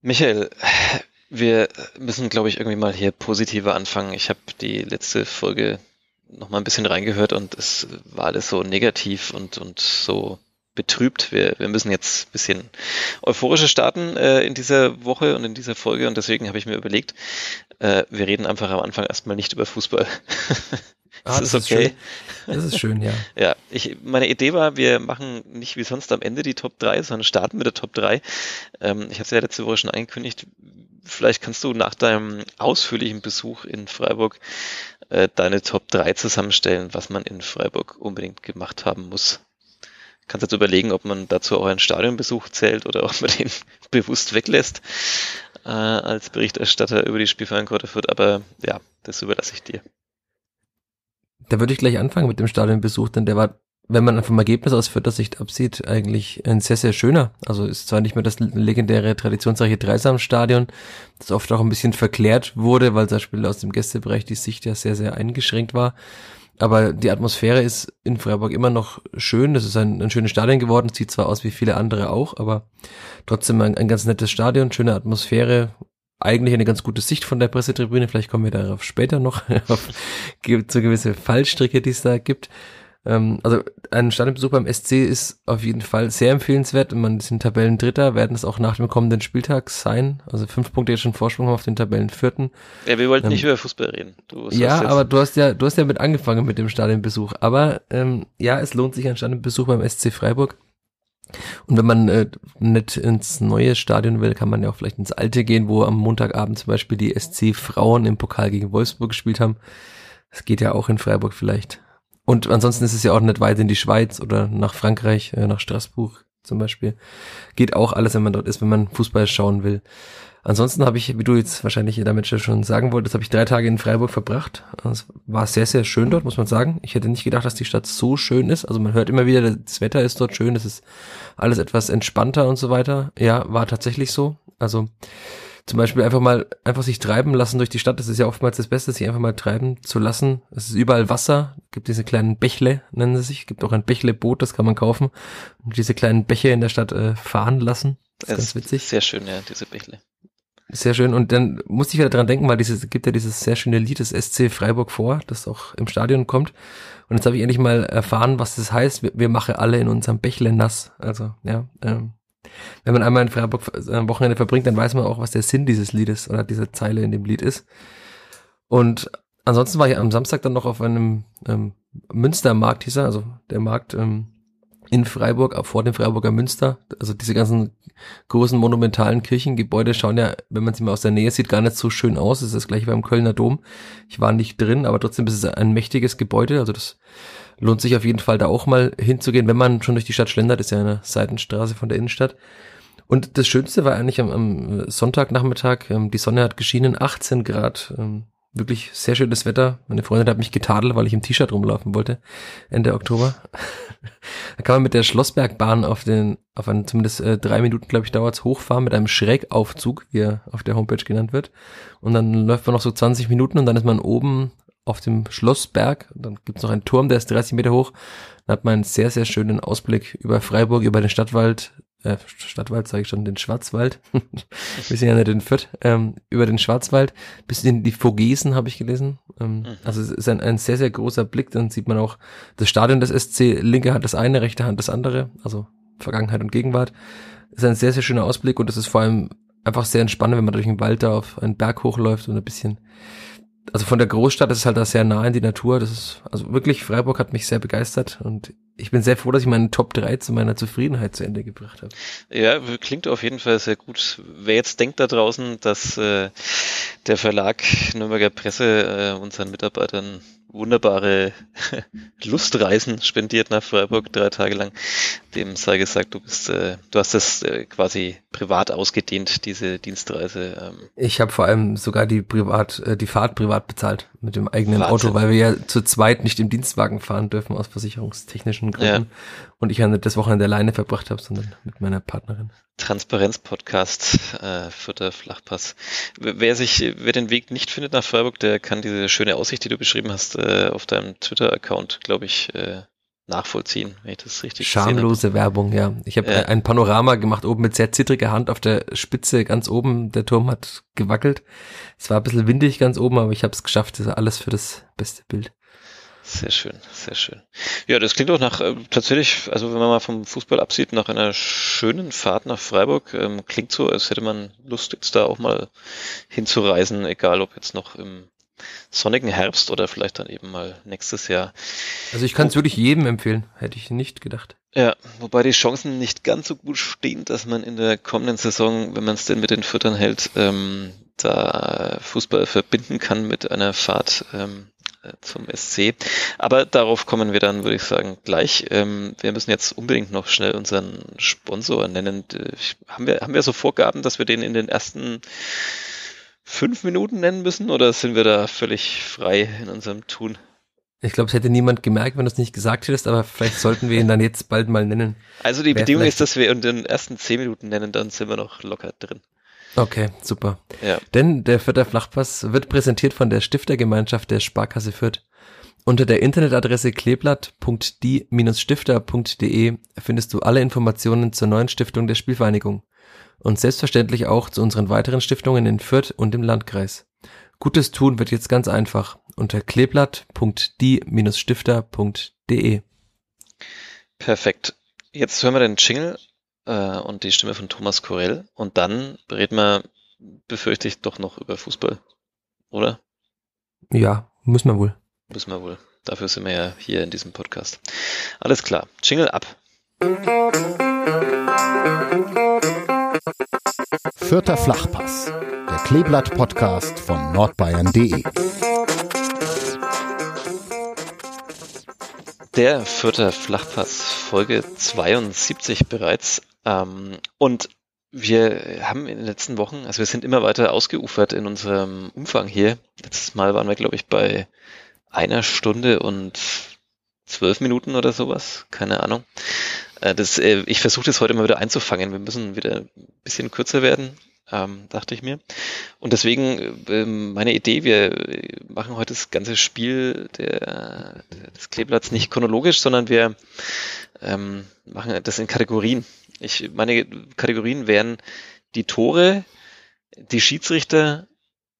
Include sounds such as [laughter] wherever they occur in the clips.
Michael, wir müssen, glaube ich, irgendwie mal hier positiver anfangen. Ich habe die letzte Folge noch mal ein bisschen reingehört und es war alles so negativ und, und so betrübt. Wir, wir müssen jetzt ein bisschen euphorischer starten äh, in dieser Woche und in dieser Folge und deswegen habe ich mir überlegt, äh, wir reden einfach am Anfang erstmal nicht über Fußball. [laughs] Ah, das, das ist okay. Schön. Das ist schön, ja. [laughs] ja, ich, meine Idee war, wir machen nicht wie sonst am Ende die Top 3, sondern starten mit der Top 3. Ähm, ich hatte es ja letzte Woche schon angekündigt. Vielleicht kannst du nach deinem ausführlichen Besuch in Freiburg äh, deine Top 3 zusammenstellen, was man in Freiburg unbedingt gemacht haben muss. Kannst jetzt überlegen, ob man dazu auch einen Stadionbesuch zählt oder ob man [laughs] den bewusst weglässt äh, als Berichterstatter über die Spielverein Kräuterfurt. Aber ja, das überlasse ich dir. Da würde ich gleich anfangen mit dem Stadionbesuch, denn der war, wenn man vom Ergebnis aus Sicht absieht, eigentlich ein sehr, sehr schöner. Also ist zwar nicht mehr das legendäre traditionsreiche Dreisamstadion, das oft auch ein bisschen verklärt wurde, weil zum Beispiel aus dem Gästebereich die Sicht ja sehr, sehr eingeschränkt war. Aber die Atmosphäre ist in Freiburg immer noch schön. Das ist ein, ein schönes Stadion geworden. Sieht zwar aus wie viele andere auch, aber trotzdem ein, ein ganz nettes Stadion, schöne Atmosphäre, eigentlich eine ganz gute Sicht von der Pressetribüne. Vielleicht kommen wir darauf später noch, [laughs] auf so gewisse Fallstricke, die es da gibt. Ähm, also ein Stadionbesuch beim SC ist auf jeden Fall sehr empfehlenswert. Man sind Tabellendritter, werden es auch nach dem kommenden Spieltag sein. Also fünf Punkte jetzt schon Vorsprung auf den Tabellenvierten. Ja, wir wollten ähm, nicht über Fußball reden. Du, ja, aber du hast ja, du hast ja mit angefangen mit dem Stadionbesuch. Aber ähm, ja, es lohnt sich ein Stadionbesuch beim SC Freiburg. Und wenn man äh, nicht ins neue Stadion will, kann man ja auch vielleicht ins alte gehen, wo am Montagabend zum Beispiel die SC Frauen im Pokal gegen Wolfsburg gespielt haben. Das geht ja auch in Freiburg vielleicht. Und ansonsten ist es ja auch nicht weit in die Schweiz oder nach Frankreich, äh, nach Straßburg zum Beispiel. Geht auch alles, wenn man dort ist, wenn man Fußball schauen will. Ansonsten habe ich, wie du jetzt wahrscheinlich damit schon sagen wolltest, habe ich drei Tage in Freiburg verbracht. Es war sehr, sehr schön dort, muss man sagen. Ich hätte nicht gedacht, dass die Stadt so schön ist. Also man hört immer wieder, das Wetter ist dort schön, es ist alles etwas entspannter und so weiter. Ja, war tatsächlich so. Also zum Beispiel einfach mal, einfach sich treiben lassen durch die Stadt. Das ist ja oftmals das Beste, sich einfach mal treiben zu lassen. Es ist überall Wasser. Es gibt diese kleinen Bächle, nennen sie sich. Es gibt auch ein Bächleboot, das kann man kaufen. Und diese kleinen Bäche in der Stadt äh, fahren lassen. Das ist ganz witzig. Sehr schön, ja, diese Bächle. Sehr schön. Und dann musste ich wieder dran denken, weil dieses, gibt ja dieses sehr schöne Lied des SC Freiburg vor, das auch im Stadion kommt. Und jetzt habe ich endlich mal erfahren, was das heißt. Wir, wir machen alle in unserem Bächle nass. Also, ja, ähm, wenn man einmal in Freiburg ein Wochenende verbringt, dann weiß man auch, was der Sinn dieses Liedes oder dieser Zeile in dem Lied ist. Und ansonsten war ich am Samstag dann noch auf einem ähm, Münstermarkt, hieß er, also der Markt ähm, in Freiburg, vor dem Freiburger Münster. Also diese ganzen großen monumentalen Kirchengebäude schauen ja, wenn man sie mal aus der Nähe sieht, gar nicht so schön aus. Es ist das gleiche beim Kölner Dom. Ich war nicht drin, aber trotzdem ist es ein mächtiges Gebäude. Also das lohnt sich auf jeden Fall da auch mal hinzugehen, wenn man schon durch die Stadt schlendert. Ist ja eine Seitenstraße von der Innenstadt. Und das Schönste war eigentlich am, am Sonntagnachmittag, ähm, die Sonne hat geschienen, 18 Grad, ähm, wirklich sehr schönes Wetter. Meine Freundin hat mich getadelt, weil ich im T-Shirt rumlaufen wollte, Ende Oktober. Da kann man mit der Schlossbergbahn auf den, auf einen zumindest äh, drei Minuten, glaube ich, dauert's hochfahren mit einem Schrägaufzug, wie er auf der Homepage genannt wird. Und dann läuft man noch so 20 Minuten und dann ist man oben auf dem Schlossberg. Und dann gibt's noch einen Turm, der ist 30 Meter hoch. Dann hat man einen sehr, sehr schönen Ausblick über Freiburg, über den Stadtwald, äh, Stadtwald sage ich schon, den Schwarzwald. [laughs] Wir sind ja nicht in Fürth, ähm, über den Schwarzwald, bis in die Vogesen habe ich gelesen. Ähm, mhm. Also es ist ein, ein sehr, sehr großer Blick, dann sieht man auch das Stadion des SC, linke Hand das eine, rechte Hand das andere, also Vergangenheit und Gegenwart. Das ist ein sehr, sehr schöner Ausblick und es ist vor allem einfach sehr entspannend, wenn man durch den Wald da auf einen Berg hochläuft und ein bisschen also von der Großstadt ist es halt da sehr nah in die Natur. Das ist, also wirklich, Freiburg hat mich sehr begeistert und ich bin sehr froh, dass ich meinen Top 3 zu meiner Zufriedenheit zu Ende gebracht habe. Ja, klingt auf jeden Fall sehr gut. Wer jetzt denkt da draußen, dass äh, der Verlag Nürnberger Presse äh, unseren Mitarbeitern wunderbare [laughs] Lustreisen spendiert nach Freiburg drei Tage lang. Dem sei gesagt, du bist, äh, du hast das äh, quasi privat ausgedehnt, diese Dienstreise. Ähm. Ich habe vor allem sogar die privat, äh, die Fahrt privat bezahlt mit dem eigenen Wahnsinn. Auto, weil wir ja zu zweit nicht im Dienstwagen fahren dürfen aus versicherungstechnischen Gründen. Ja. Und ich ja nicht das Wochenende alleine verbracht habe, sondern mit meiner Partnerin. Transparenz-Podcast, äh, vierter Flachpass. Wer sich, wer den Weg nicht findet nach Freiburg, der kann diese schöne Aussicht, die du beschrieben hast, äh, auf deinem Twitter-Account, glaube ich, äh, nachvollziehen, wenn ich das richtig Schamlose Werbung, ja. Ich habe ja. ein Panorama gemacht, oben mit sehr zittriger Hand auf der Spitze, ganz oben. Der Turm hat gewackelt. Es war ein bisschen windig ganz oben, aber ich habe es geschafft. Das ist alles für das beste Bild. Sehr schön, sehr schön. Ja, das klingt doch nach äh, tatsächlich, also wenn man mal vom Fußball absieht, nach einer schönen Fahrt nach Freiburg. Ähm, klingt so, als hätte man Lust, jetzt da auch mal hinzureisen, egal ob jetzt noch im sonnigen Herbst oder vielleicht dann eben mal nächstes Jahr. Also ich kann es wirklich jedem empfehlen, hätte ich nicht gedacht. Ja, wobei die Chancen nicht ganz so gut stehen, dass man in der kommenden Saison, wenn man es denn mit den Füttern hält, ähm, da Fußball verbinden kann mit einer Fahrt ähm, äh, zum SC. Aber darauf kommen wir dann, würde ich sagen, gleich. Ähm, wir müssen jetzt unbedingt noch schnell unseren Sponsor nennen. Äh, haben wir, haben wir so Vorgaben, dass wir den in den ersten fünf Minuten nennen müssen oder sind wir da völlig frei in unserem Tun? Ich glaube, es hätte niemand gemerkt, wenn du es nicht gesagt hättest, aber vielleicht sollten wir ihn dann jetzt bald mal nennen. Also die Wer Bedingung ist, dass wir in den ersten zehn Minuten nennen, dann sind wir noch locker drin. Okay, super. Ja. Denn der Fürther Flachpass wird präsentiert von der Stiftergemeinschaft der Sparkasse Fürth. Unter der Internetadresse kleeblatt.die-stifter.de findest du alle Informationen zur neuen Stiftung der Spielvereinigung und selbstverständlich auch zu unseren weiteren Stiftungen in Fürth und im Landkreis. Gutes tun wird jetzt ganz einfach unter kleeblatt.die-stifter.de. Perfekt. Jetzt hören wir den Jingle äh, und die Stimme von Thomas Korell und dann reden wir, befürchte ich, doch noch über Fußball, oder? Ja, müssen wir wohl. Müssen wir wohl. Dafür sind wir ja hier in diesem Podcast. Alles klar. Jingle ab. Vierter Flachpass, der Kleeblatt-Podcast von nordbayern.de. Der Vierter Flachpass, Folge 72 bereits. Ähm, und wir haben in den letzten Wochen, also wir sind immer weiter ausgeufert in unserem Umfang hier. Letztes Mal waren wir, glaube ich, bei einer Stunde und zwölf Minuten oder sowas, keine Ahnung. Äh, das, äh, ich versuche das heute mal wieder einzufangen. Wir müssen wieder ein bisschen kürzer werden, ähm, dachte ich mir. Und deswegen äh, meine Idee, wir machen heute das ganze Spiel der, des Kleeblatts nicht chronologisch, sondern wir ähm, machen das in Kategorien. Ich, meine Kategorien wären die Tore, die Schiedsrichter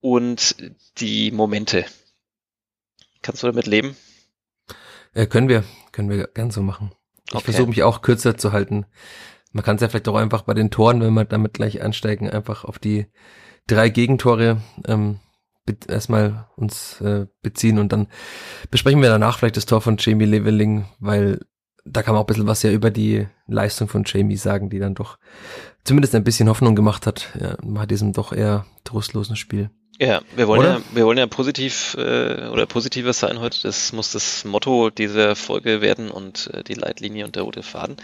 und die Momente. Kannst du damit leben? Äh, können wir, können wir gern so machen. Ich okay. versuche mich auch kürzer zu halten. Man kann es ja vielleicht auch einfach bei den Toren, wenn wir damit gleich ansteigen, einfach auf die drei Gegentore ähm, erstmal uns äh, beziehen und dann besprechen wir danach vielleicht das Tor von Jamie Leveling, weil da kann man auch ein bisschen was ja über die Leistung von Jamie sagen, die dann doch zumindest ein bisschen Hoffnung gemacht hat, ja, nach diesem doch eher trostlosen Spiel. Ja, wir wollen oder? ja, wir wollen ja positiv äh, oder positiver sein heute. Das muss das Motto dieser Folge werden und äh, die Leitlinie und der rote Faden.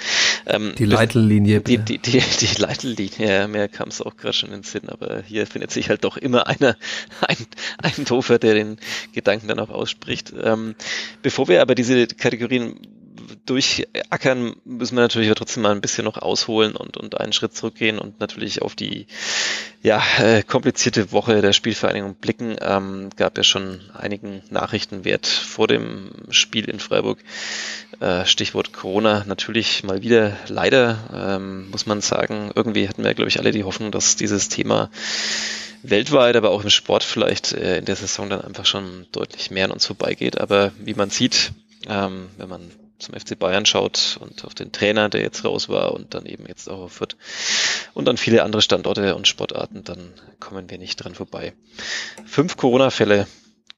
Ähm, die Leitellinie. Die, die, [laughs] die, die Leitellinie, ja, mehr kam es auch gerade schon in den Sinn, aber hier findet sich halt doch immer einer, [laughs] ein, ein Dofer, der den Gedanken dann auch ausspricht. Ähm, bevor wir aber diese Kategorien durchackern, müssen wir natürlich trotzdem mal ein bisschen noch ausholen und, und einen Schritt zurückgehen und natürlich auf die ja, äh, komplizierte Woche der Spielvereinigung blicken. Ähm, gab ja schon einigen Nachrichtenwert vor dem Spiel in Freiburg. Äh, Stichwort Corona natürlich mal wieder leider, ähm, muss man sagen. Irgendwie hatten wir, glaube ich, alle die Hoffnung, dass dieses Thema weltweit, aber auch im Sport vielleicht äh, in der Saison dann einfach schon deutlich mehr an uns vorbeigeht. Aber wie man sieht, ähm, wenn man zum FC Bayern schaut und auf den Trainer, der jetzt raus war und dann eben jetzt auch auf Fürth und dann viele andere Standorte und Sportarten, dann kommen wir nicht dran vorbei. Fünf Corona-Fälle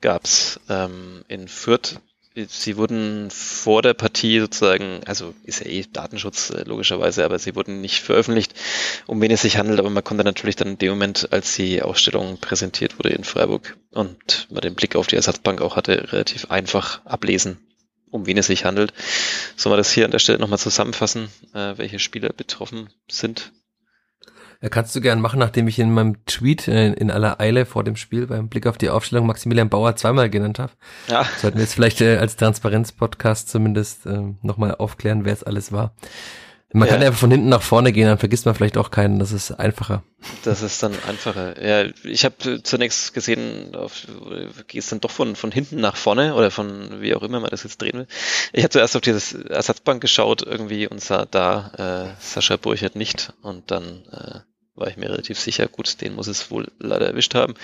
gab's ähm, in Fürth. Sie wurden vor der Partie sozusagen, also ist ja eh Datenschutz äh, logischerweise, aber sie wurden nicht veröffentlicht, um wen es sich handelt, aber man konnte natürlich dann in dem Moment, als die Ausstellung präsentiert wurde in Freiburg und man den Blick auf die Ersatzbank auch hatte, relativ einfach ablesen, um wen es sich handelt. Sollen wir das hier an der Stelle nochmal zusammenfassen, äh, welche Spieler betroffen sind? Ja, kannst du gern machen, nachdem ich in meinem Tweet äh, in aller Eile vor dem Spiel beim Blick auf die Aufstellung Maximilian Bauer zweimal genannt habe. Ja. Sollten wir jetzt vielleicht äh, als Transparenz-Podcast zumindest äh, nochmal aufklären, wer es alles war. Man ja. kann ja von hinten nach vorne gehen, dann vergisst man vielleicht auch keinen, das ist einfacher. Das ist dann einfacher. Ja, ich habe zunächst gesehen, auf, gehst dann doch von, von hinten nach vorne oder von wie auch immer man das jetzt drehen will. Ich habe zuerst auf dieses Ersatzbank geschaut irgendwie und sah da äh, Sascha Burchert nicht und dann äh, war ich mir relativ sicher, gut, den muss es wohl leider erwischt haben.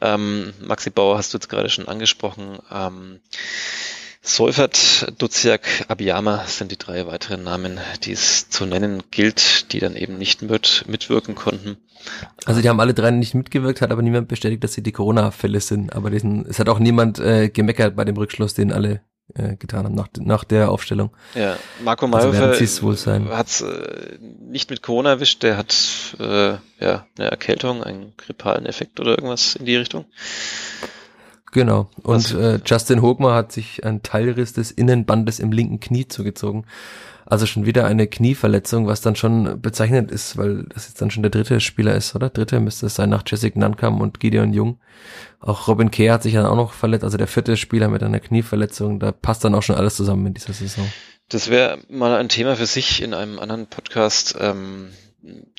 Ähm, Maxi Bauer hast du jetzt gerade schon angesprochen. Ähm, Seufert, Duziak, Abiyama sind die drei weiteren Namen, die es zu nennen gilt, die dann eben nicht mit, mitwirken konnten. Also die haben alle drei nicht mitgewirkt, hat aber niemand bestätigt, dass sie die Corona-Fälle sind. Aber diesen, es hat auch niemand äh, gemeckert bei dem Rückschluss, den alle äh, getan haben nach, nach der Aufstellung. Ja, Marco also Mayhofer hat es äh, nicht mit Corona erwischt, der hat äh, ja eine Erkältung, einen grippalen Effekt oder irgendwas in die Richtung. Genau. Und äh, Justin Hogmar hat sich ein Teilriss des Innenbandes im linken Knie zugezogen. Also schon wieder eine Knieverletzung, was dann schon bezeichnend ist, weil das jetzt dann schon der dritte Spieler ist, oder? Dritte müsste es sein nach Jessica Nankam und Gideon Jung. Auch Robin Kehr hat sich dann auch noch verletzt, also der vierte Spieler mit einer Knieverletzung. Da passt dann auch schon alles zusammen in dieser Saison. Das wäre mal ein Thema für sich in einem anderen Podcast. Ähm,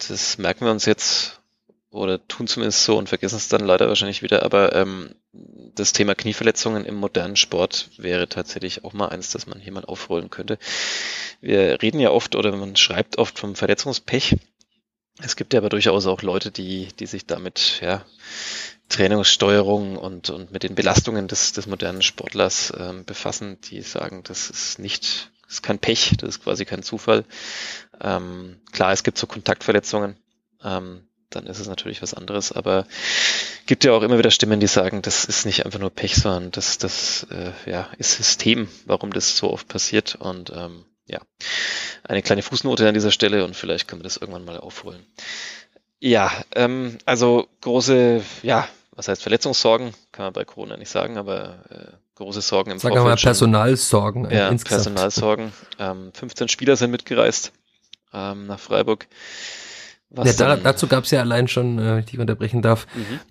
das merken wir uns jetzt oder tun zumindest so und vergessen es dann leider wahrscheinlich wieder, aber ähm, das Thema Knieverletzungen im modernen Sport wäre tatsächlich auch mal eins, das man hier mal aufrollen könnte. Wir reden ja oft oder man schreibt oft vom Verletzungspech. Es gibt ja aber durchaus auch Leute, die, die sich damit, ja, Trainingssteuerung und, und mit den Belastungen des, des modernen Sportlers ähm, befassen, die sagen, das ist nicht, das ist kein Pech, das ist quasi kein Zufall. Ähm, klar, es gibt so Kontaktverletzungen, ähm, dann ist es natürlich was anderes. Aber gibt ja auch immer wieder Stimmen, die sagen, das ist nicht einfach nur Pech, sondern das, das äh, ja, ist System, warum das so oft passiert. Und ähm, ja, eine kleine Fußnote an dieser Stelle und vielleicht können wir das irgendwann mal aufholen. Ja, ähm, also große, ja, was heißt Verletzungssorgen, kann man bei Corona nicht sagen, aber äh, große Sorgen im Sag Vorfeld. Sag mal Personalsorgen. Äh, ja, insgesamt. Personalsorgen. Ähm, 15 Spieler sind mitgereist ähm, nach Freiburg. Was ja, da, dazu gab es ja allein schon, äh, wenn ich dich unterbrechen darf,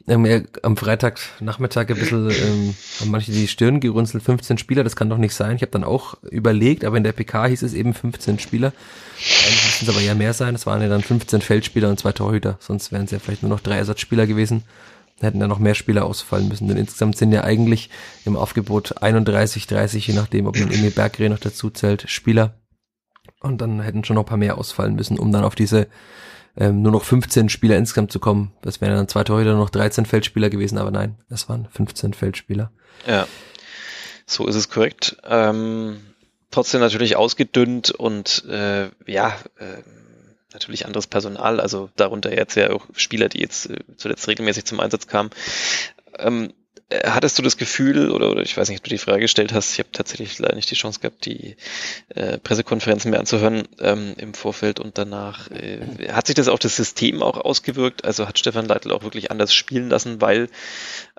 mhm. ähm, am Freitagnachmittag ein bisschen, ähm, haben manche die Stirn gerunzelt, 15 Spieler, das kann doch nicht sein. Ich habe dann auch überlegt, aber in der PK hieß es eben 15 Spieler. Eigentlich müssten es aber ja mehr sein. Es waren ja dann 15 Feldspieler und zwei Torhüter, sonst wären es ja vielleicht nur noch drei Ersatzspieler gewesen. Hätten dann noch mehr Spieler ausfallen müssen, denn insgesamt sind ja eigentlich im Aufgebot 31, 30, je nachdem, ob man Emil Berggren noch dazu zählt, Spieler. Und dann hätten schon noch ein paar mehr ausfallen müssen, um dann auf diese ähm, nur noch 15 Spieler insgesamt zu kommen. Das wären dann zwei Torhüter noch 13 Feldspieler gewesen, aber nein, es waren 15 Feldspieler. Ja, so ist es korrekt. Ähm, trotzdem natürlich ausgedünnt und äh, ja, äh, natürlich anderes Personal, also darunter jetzt ja auch Spieler, die jetzt äh, zuletzt regelmäßig zum Einsatz kamen. Ähm, äh, hattest du das Gefühl, oder, oder ich weiß nicht, ob du die Frage gestellt hast, ich habe tatsächlich leider nicht die Chance gehabt, die äh, Pressekonferenzen mehr anzuhören ähm, im Vorfeld und danach. Äh, hat sich das auf das System auch ausgewirkt? Also hat Stefan Leitl auch wirklich anders spielen lassen, weil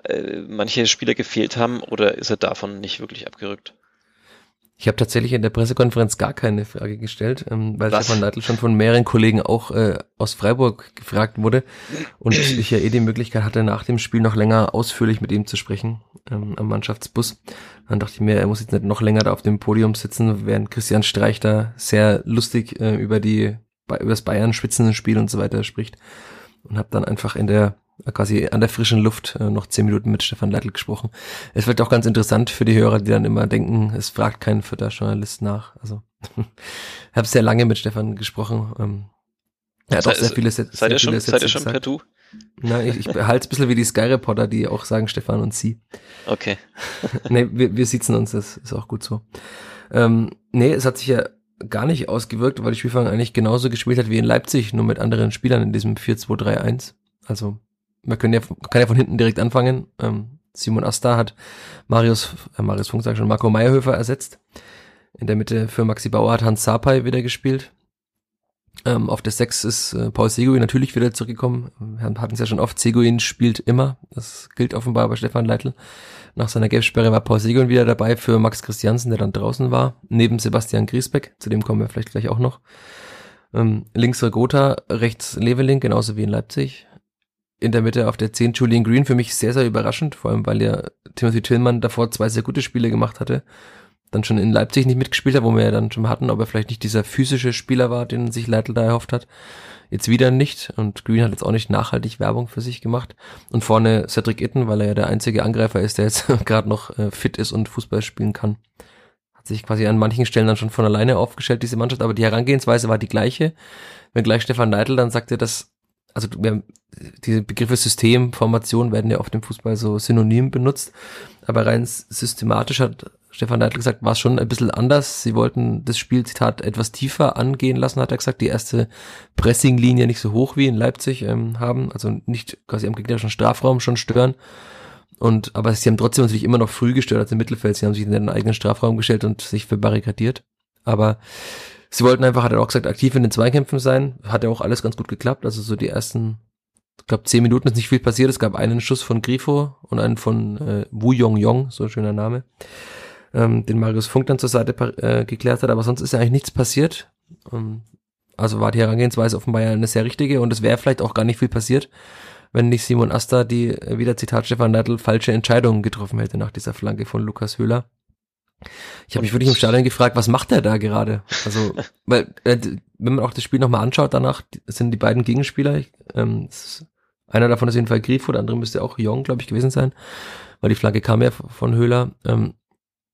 äh, manche Spieler gefehlt haben oder ist er davon nicht wirklich abgerückt? Ich habe tatsächlich in der Pressekonferenz gar keine Frage gestellt, ähm, weil Was? Stefan Leitl schon von mehreren Kollegen auch äh, aus Freiburg gefragt wurde und [clears throat] ich ja eh die Möglichkeit hatte, nach dem Spiel noch länger ausführlich mit ihm zu sprechen ähm, am Mannschaftsbus. Dann dachte ich mir, er muss jetzt nicht noch länger da auf dem Podium sitzen, während Christian Streich da sehr lustig äh, über die über das Bayern Spitzenspiel und so weiter spricht und habe dann einfach in der quasi an der frischen Luft äh, noch zehn Minuten mit Stefan Leitl gesprochen. Es wird auch ganz interessant für die Hörer, die dann immer denken, es fragt kein vierter Journalist nach. Also [laughs] ich habe sehr lange mit Stefan gesprochen. Ähm, er hat auch sehr viele Sätze. Seid ihr schon, seid ihr schon per Du? Nein, ich, ich halte es ein bisschen wie die Sky Reporter, die auch sagen Stefan und sie. Okay. [laughs] nee, wir, wir sitzen uns, das ist auch gut so. Ähm, nee, es hat sich ja gar nicht ausgewirkt, weil die Spielfang eigentlich genauso gespielt hat wie in Leipzig, nur mit anderen Spielern in diesem 4-2-3-1. Also man kann ja, kann ja von hinten direkt anfangen. Ähm, Simon Asta hat Marius, äh, Marius Funk sag schon, Marco Meyerhöfer ersetzt. In der Mitte für Maxi Bauer hat Hans Sapai wieder gespielt. Ähm, auf der 6 ist äh, Paul Seguin natürlich wieder zurückgekommen. Wir hatten es ja schon oft. Seguin spielt immer. Das gilt offenbar bei Stefan Leitl. Nach seiner Gelbsperre war Paul Seguin wieder dabei für Max Christiansen, der dann draußen war. Neben Sebastian Griesbeck. Zu dem kommen wir vielleicht gleich auch noch. Ähm, links Regota, rechts Leveling, genauso wie in Leipzig in der Mitte auf der 10 Julian Green für mich sehr, sehr überraschend, vor allem weil ja Timothy Tillman davor zwei sehr gute Spiele gemacht hatte. dann schon in Leipzig nicht mitgespielt hat, wo wir ja dann schon hatten, ob er vielleicht nicht dieser physische Spieler war, den sich Leitl da erhofft hat. Jetzt wieder nicht und Green hat jetzt auch nicht nachhaltig Werbung für sich gemacht. Und vorne Cedric Itten, weil er ja der einzige Angreifer ist, der jetzt [laughs] gerade noch äh, fit ist und Fußball spielen kann. Hat sich quasi an manchen Stellen dann schon von alleine aufgestellt, diese Mannschaft, aber die Herangehensweise war die gleiche. Wenn gleich Stefan Neidl dann sagte, dass also wir, diese Begriffe System, Formation werden ja oft im Fußball so synonym benutzt, aber rein systematisch hat Stefan Neidl gesagt, war es schon ein bisschen anders. Sie wollten das Spiel, Zitat, etwas tiefer angehen lassen, hat er gesagt, die erste Pressinglinie nicht so hoch wie in Leipzig ähm, haben, also nicht quasi am gegnerischen Strafraum schon stören. Und, aber sie haben trotzdem natürlich immer noch früh gestört als im Mittelfeld. Sie haben sich in den eigenen Strafraum gestellt und sich verbarrikadiert. Aber Sie wollten einfach, hat er auch gesagt, aktiv in den Zweikämpfen sein. Hat ja auch alles ganz gut geklappt. Also so die ersten, ich glaube, zehn Minuten ist nicht viel passiert. Es gab einen Schuss von Grifo und einen von äh, Wu Yong Yong, so ein schöner Name, ähm, den Marius Funk dann zur Seite äh, geklärt hat. Aber sonst ist ja eigentlich nichts passiert. Um, also war die Herangehensweise offenbar ja eine sehr richtige und es wäre vielleicht auch gar nicht viel passiert, wenn nicht Simon Asta die, äh, wieder Zitat Stefan Neidl, falsche Entscheidungen getroffen hätte nach dieser Flanke von Lukas Höhler. Ich habe mich wirklich im Stadion gefragt, was macht er da gerade? Also, [laughs] weil, äh, wenn man auch das Spiel nochmal anschaut, danach sind die beiden Gegenspieler, ähm, einer davon ist auf jeden Fall Grifo, der andere müsste auch Jong, glaube ich, gewesen sein, weil die Flagge kam ja von Höhler, ähm,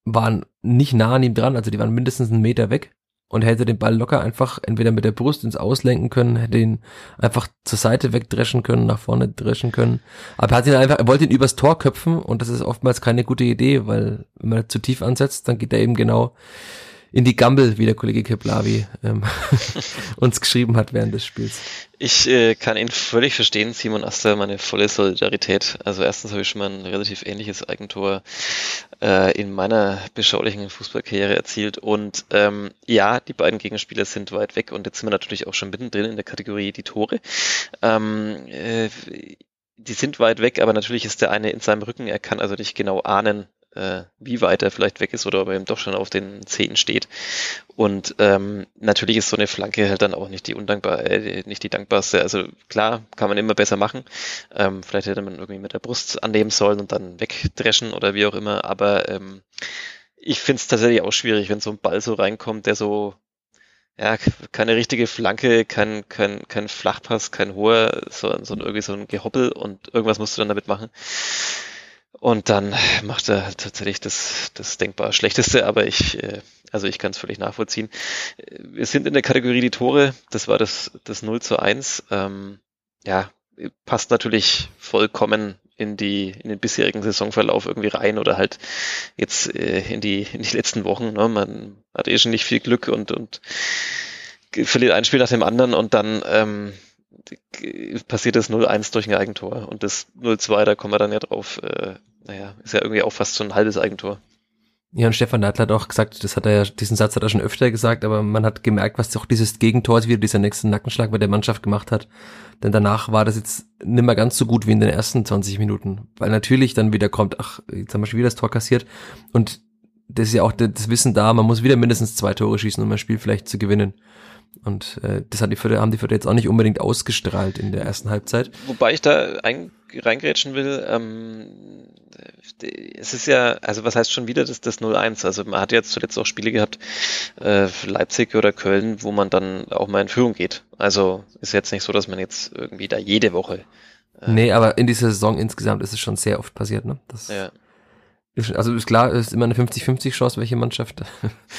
waren nicht nah an ihm dran, also die waren mindestens einen Meter weg und hätte den Ball locker einfach entweder mit der Brust ins Auslenken können, hätte ihn einfach zur Seite wegdreschen können, nach vorne dreschen können. Aber er hat ihn einfach, er wollte ihn übers Tor köpfen und das ist oftmals keine gute Idee, weil wenn man zu tief ansetzt, dann geht er eben genau in die Gamble, wie der Kollege Keplavi ähm, [laughs] uns geschrieben hat während des Spiels. Ich äh, kann ihn völlig verstehen, Simon Aster, meine volle Solidarität. Also erstens habe ich schon mal ein relativ ähnliches Eigentor äh, in meiner beschaulichen Fußballkarriere erzielt. Und ähm, ja, die beiden Gegenspieler sind weit weg und jetzt sind wir natürlich auch schon mittendrin in der Kategorie die Tore. Ähm, äh, die sind weit weg, aber natürlich ist der eine in seinem Rücken. Er kann also nicht genau ahnen, äh, wie weit er vielleicht weg ist oder ob er eben doch schon auf den Zehen steht. Und ähm, natürlich ist so eine Flanke halt dann auch nicht die undankbar, äh, nicht die dankbarste. Also klar, kann man immer besser machen. Ähm, vielleicht hätte man irgendwie mit der Brust annehmen sollen und dann wegdreschen oder wie auch immer. Aber ähm, ich finde es tatsächlich auch schwierig, wenn so ein Ball so reinkommt, der so ja, keine richtige Flanke, kein, kein, kein Flachpass, kein hoher, sondern so irgendwie so ein Gehoppel und irgendwas musst du dann damit machen. Und dann macht er tatsächlich das, das denkbar Schlechteste, aber ich, äh, also ich kann es völlig nachvollziehen. Wir sind in der Kategorie die Tore, das war das, das 0 zu 1. Ähm, ja, passt natürlich vollkommen in die in den bisherigen Saisonverlauf irgendwie rein oder halt jetzt äh, in die in die letzten Wochen. Ne? Man hat eh schon nicht viel Glück und und verliert ein Spiel nach dem anderen und dann ähm, passiert das 0-1 durch ein Eigentor und das 0-2, da kommen wir dann ja drauf, äh, naja, ist ja irgendwie auch fast so ein halbes Eigentor. Ja, und Stefan Neidl hat auch gesagt, das hat er ja, diesen Satz hat er schon öfter gesagt, aber man hat gemerkt, was auch dieses Gegentor wieder dieser nächste Nackenschlag bei der Mannschaft gemacht hat. Denn danach war das jetzt nicht mehr ganz so gut wie in den ersten 20 Minuten. Weil natürlich dann wieder kommt, ach, jetzt haben wir schon wieder das Tor kassiert. Und das ist ja auch das Wissen da, man muss wieder mindestens zwei Tore schießen, um ein Spiel vielleicht zu gewinnen. Und äh, das hat die Fürther, haben die Fürther jetzt auch nicht unbedingt ausgestrahlt in der ersten Halbzeit. Wobei ich da ein, reingrätschen will, ähm, es ist ja, also was heißt schon wieder das, das 0-1? Also man hat jetzt zuletzt auch Spiele gehabt, äh, Leipzig oder Köln, wo man dann auch mal in Führung geht. Also ist jetzt nicht so, dass man jetzt irgendwie da jede Woche. Äh, nee, aber in dieser Saison insgesamt ist es schon sehr oft passiert, ne? Das ja. Ist, also ist klar, es ist immer eine 50-50 Chance, welche Mannschaft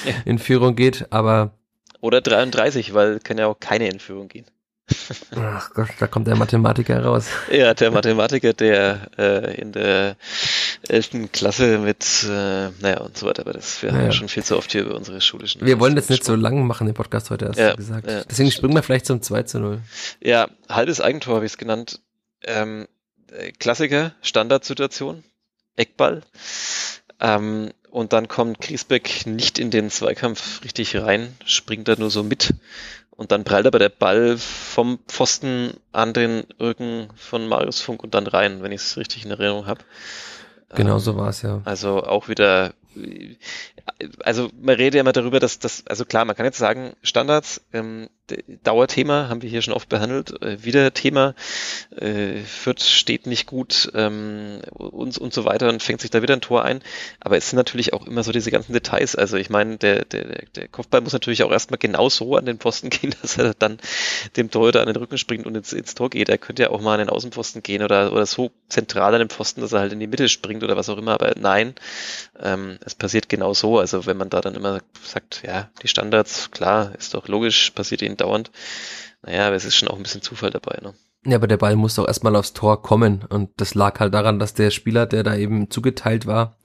ja. [laughs] in Führung geht, aber oder 33, weil kann ja auch keine Entführung gehen. Ach Gott, da kommt der Mathematiker raus. Ja, der Mathematiker, der äh, in der 11. Klasse mit, äh, naja und so weiter, aber das wir naja. haben ja schon viel zu oft hier über unsere schulischen. Wir wollen das nicht so lang machen, den Podcast heute, hast ja, du gesagt. Ja, Deswegen springen wir vielleicht zum 2 zu 0. Ja, halbes Eigentor habe ich es genannt. Ähm, Klassiker, Standardsituation, Eckball. Ähm, und dann kommt Griesbeck nicht in den Zweikampf richtig rein, springt da nur so mit. Und dann prallt aber der Ball vom Pfosten an den Rücken von Marius Funk und dann rein, wenn ich es richtig in Erinnerung habe. Genau ähm, so war es ja. Also auch wieder, also man redet ja immer darüber, dass das, also klar, man kann jetzt sagen, Standards, ähm, Dauerthema, haben wir hier schon oft behandelt. Äh, wieder Thema, äh, Fürth steht nicht gut ähm, und, und so weiter und fängt sich da wieder ein Tor ein. Aber es sind natürlich auch immer so diese ganzen Details. Also ich meine, der, der, der Kopfball muss natürlich auch erstmal genau so an den Posten [laughs] gehen, dass er dann dem Torhüter an den Rücken springt und ins, ins Tor geht. Er könnte ja auch mal an den Außenposten gehen oder, oder so zentral an den Pfosten, dass er halt in die Mitte springt oder was auch immer. Aber nein, ähm, es passiert genau so. Also wenn man da dann immer sagt, ja, die Standards, klar, ist doch logisch, passiert ihnen dauernd. Naja, aber es ist schon auch ein bisschen Zufall dabei. Ne? Ja, aber der Ball muss doch erstmal aufs Tor kommen. Und das lag halt daran, dass der Spieler, der da eben zugeteilt war,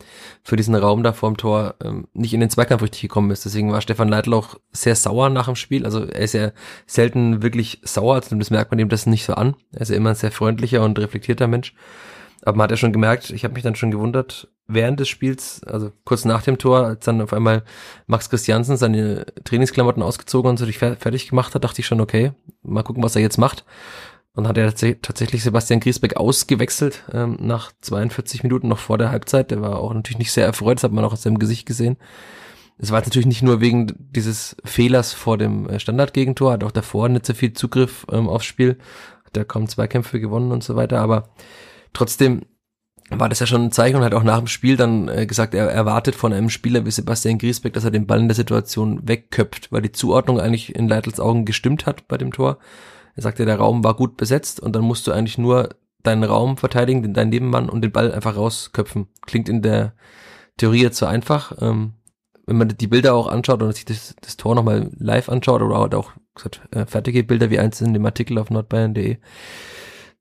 für diesen Raum da vorm Tor, ähm, nicht in den Zweikampf richtig gekommen ist. Deswegen war Stefan Leitl auch sehr sauer nach dem Spiel. Also er ist ja selten wirklich sauer, also das merkt man ihm das nicht so an. Er ist ja immer ein sehr freundlicher und reflektierter Mensch. Aber man hat ja schon gemerkt, ich habe mich dann schon gewundert, während des Spiels, also kurz nach dem Tor, als dann auf einmal Max Christiansen seine Trainingsklamotten ausgezogen und sich fertig gemacht hat, dachte ich schon, okay, mal gucken, was er jetzt macht. Und hat er tatsächlich Sebastian Griesbeck ausgewechselt ähm, nach 42 Minuten noch vor der Halbzeit. Der war auch natürlich nicht sehr erfreut, das hat man auch aus seinem Gesicht gesehen. Es war jetzt natürlich nicht nur wegen dieses Fehlers vor dem äh, Standardgegentor, hat auch davor nicht so viel Zugriff ähm, aufs Spiel, hat er kaum Zweikämpfe gewonnen und so weiter, aber trotzdem war das ja schon ein Zeichen und hat auch nach dem Spiel dann äh, gesagt, er erwartet von einem Spieler wie Sebastian Griesbeck, dass er den Ball in der Situation wegköpft, weil die Zuordnung eigentlich in Leitels Augen gestimmt hat bei dem Tor. Er sagte, der Raum war gut besetzt und dann musst du eigentlich nur deinen Raum verteidigen, deinen Nebenmann und den Ball einfach rausköpfen. Klingt in der Theorie jetzt so einfach. Ähm, wenn man die Bilder auch anschaut und sich das, das Tor nochmal live anschaut oder auch gesagt, äh, fertige Bilder wie eins in dem Artikel auf nordbayern.de,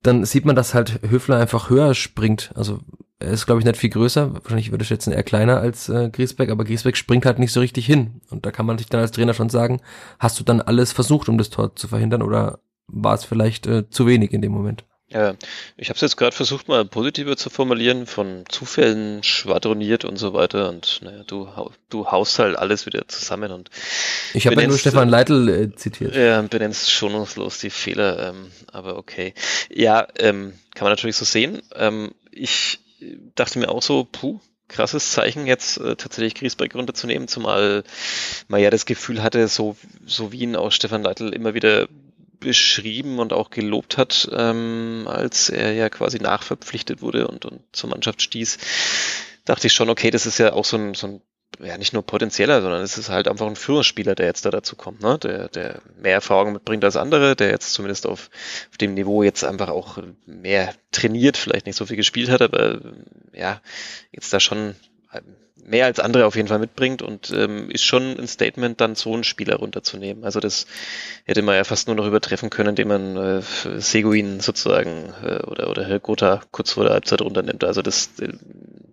dann sieht man, dass halt Höfler einfach höher springt. Also er ist, glaube ich, nicht viel größer. Wahrscheinlich würde ich schätzen, eher kleiner als äh, Griesbeck, aber Griesbeck springt halt nicht so richtig hin. Und da kann man sich dann als Trainer schon sagen, hast du dann alles versucht, um das Tor zu verhindern oder war es vielleicht äh, zu wenig in dem Moment? Ja, ich habe es jetzt gerade versucht, mal positiver zu formulieren, von Zufällen schwadroniert und so weiter. Und naja, du, du haust halt alles wieder zusammen und ich habe ja nur Stefan Leitl äh, zitiert. Ja, benennst schonungslos die Fehler, ähm, aber okay. Ja, ähm, kann man natürlich so sehen. Ähm, ich dachte mir auch so, puh, krasses Zeichen, jetzt äh, tatsächlich Griesbeck runterzunehmen, zumal man ja das Gefühl hatte, so, so wie ihn auch Stefan Leitl immer wieder beschrieben und auch gelobt hat, ähm, als er ja quasi nachverpflichtet wurde und, und zur Mannschaft stieß, dachte ich schon, okay, das ist ja auch so ein, so ein ja nicht nur potenzieller, sondern es ist halt einfach ein Führungsspieler, der jetzt da dazu kommt, ne? der, der mehr Erfahrung mitbringt als andere, der jetzt zumindest auf, auf dem Niveau jetzt einfach auch mehr trainiert, vielleicht nicht so viel gespielt hat, aber ja, jetzt da schon mehr als andere auf jeden Fall mitbringt und ähm, ist schon ein Statement, dann so einen Spieler runterzunehmen. Also das hätte man ja fast nur noch übertreffen können, indem man äh, Seguin sozusagen äh, oder oder Herr Gotha kurz vor der Halbzeit runternimmt. Also das äh,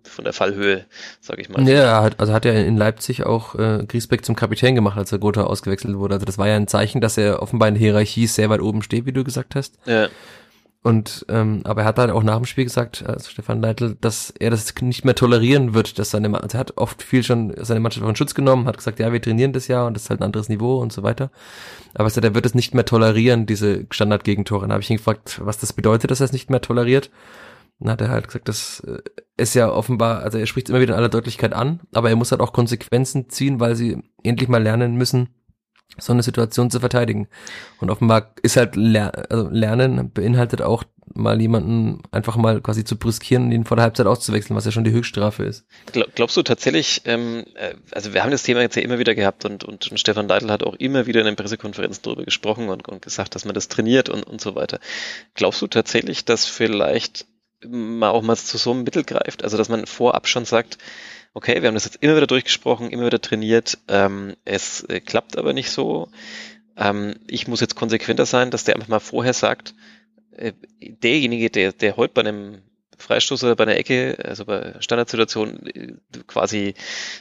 von der Fallhöhe, sage ich mal. Ja, hat, also hat er in Leipzig auch äh, Griesbeck zum Kapitän gemacht, als er Gotha ausgewechselt wurde. Also das war ja ein Zeichen, dass er offenbar in der Hierarchie sehr weit oben steht, wie du gesagt hast. Ja. Und ähm, aber er hat halt auch nach dem Spiel gesagt, also Stefan Leitl, dass er das nicht mehr tolerieren wird, dass seine also er hat oft viel schon seine Mannschaft von Schutz genommen, hat gesagt, ja, wir trainieren das Jahr und das ist halt ein anderes Niveau und so weiter. Aber er sagt, er wird es nicht mehr tolerieren, diese Standardgegentore. Dann habe ich ihn gefragt, was das bedeutet, dass er es nicht mehr toleriert. Dann hat er halt gesagt, das äh, ist ja offenbar, also er spricht es immer wieder in aller Deutlichkeit an, aber er muss halt auch Konsequenzen ziehen, weil sie endlich mal lernen müssen, so eine Situation zu verteidigen. Und offenbar ist halt Ler also Lernen beinhaltet auch mal jemanden einfach mal quasi zu brüskieren und ihn vor der Halbzeit auszuwechseln, was ja schon die Höchststrafe ist. Glaubst du tatsächlich, ähm, äh, also wir haben das Thema jetzt ja immer wieder gehabt und, und, Stefan Leitl hat auch immer wieder in den Pressekonferenzen darüber gesprochen und, und gesagt, dass man das trainiert und, und so weiter. Glaubst du tatsächlich, dass vielleicht man auch mal zu so einem Mittel greift? Also dass man vorab schon sagt, okay, wir haben das jetzt immer wieder durchgesprochen, immer wieder trainiert, ähm, es äh, klappt aber nicht so. Ähm, ich muss jetzt konsequenter sein, dass der einfach mal vorher sagt, äh, derjenige, der, der heute bei einem Freistoß oder bei einer Ecke, also bei Standardsituation äh, quasi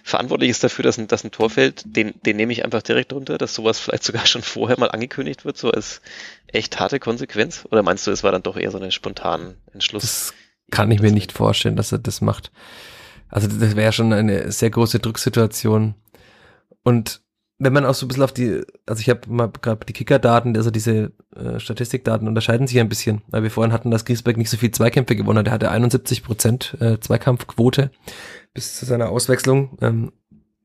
verantwortlich ist dafür, dass ein, dass ein Tor fällt, den, den nehme ich einfach direkt runter, dass sowas [laughs] vielleicht sogar schon vorher mal angekündigt wird, so als echt harte Konsequenz? Oder meinst du, es war dann doch eher so ein spontanen Entschluss? Das kann ich mir nicht vorstellen, dass er das macht. Also das wäre schon eine sehr große Drucksituation. Und wenn man auch so ein bisschen auf die, also ich habe mal gerade die Kicker-Daten, also diese äh, Statistikdaten unterscheiden sich ein bisschen, weil wir vorhin hatten, dass Griesbeck nicht so viel Zweikämpfe gewonnen hat. Er hatte 71 Prozent äh, Zweikampfquote bis zu seiner Auswechslung. Ähm,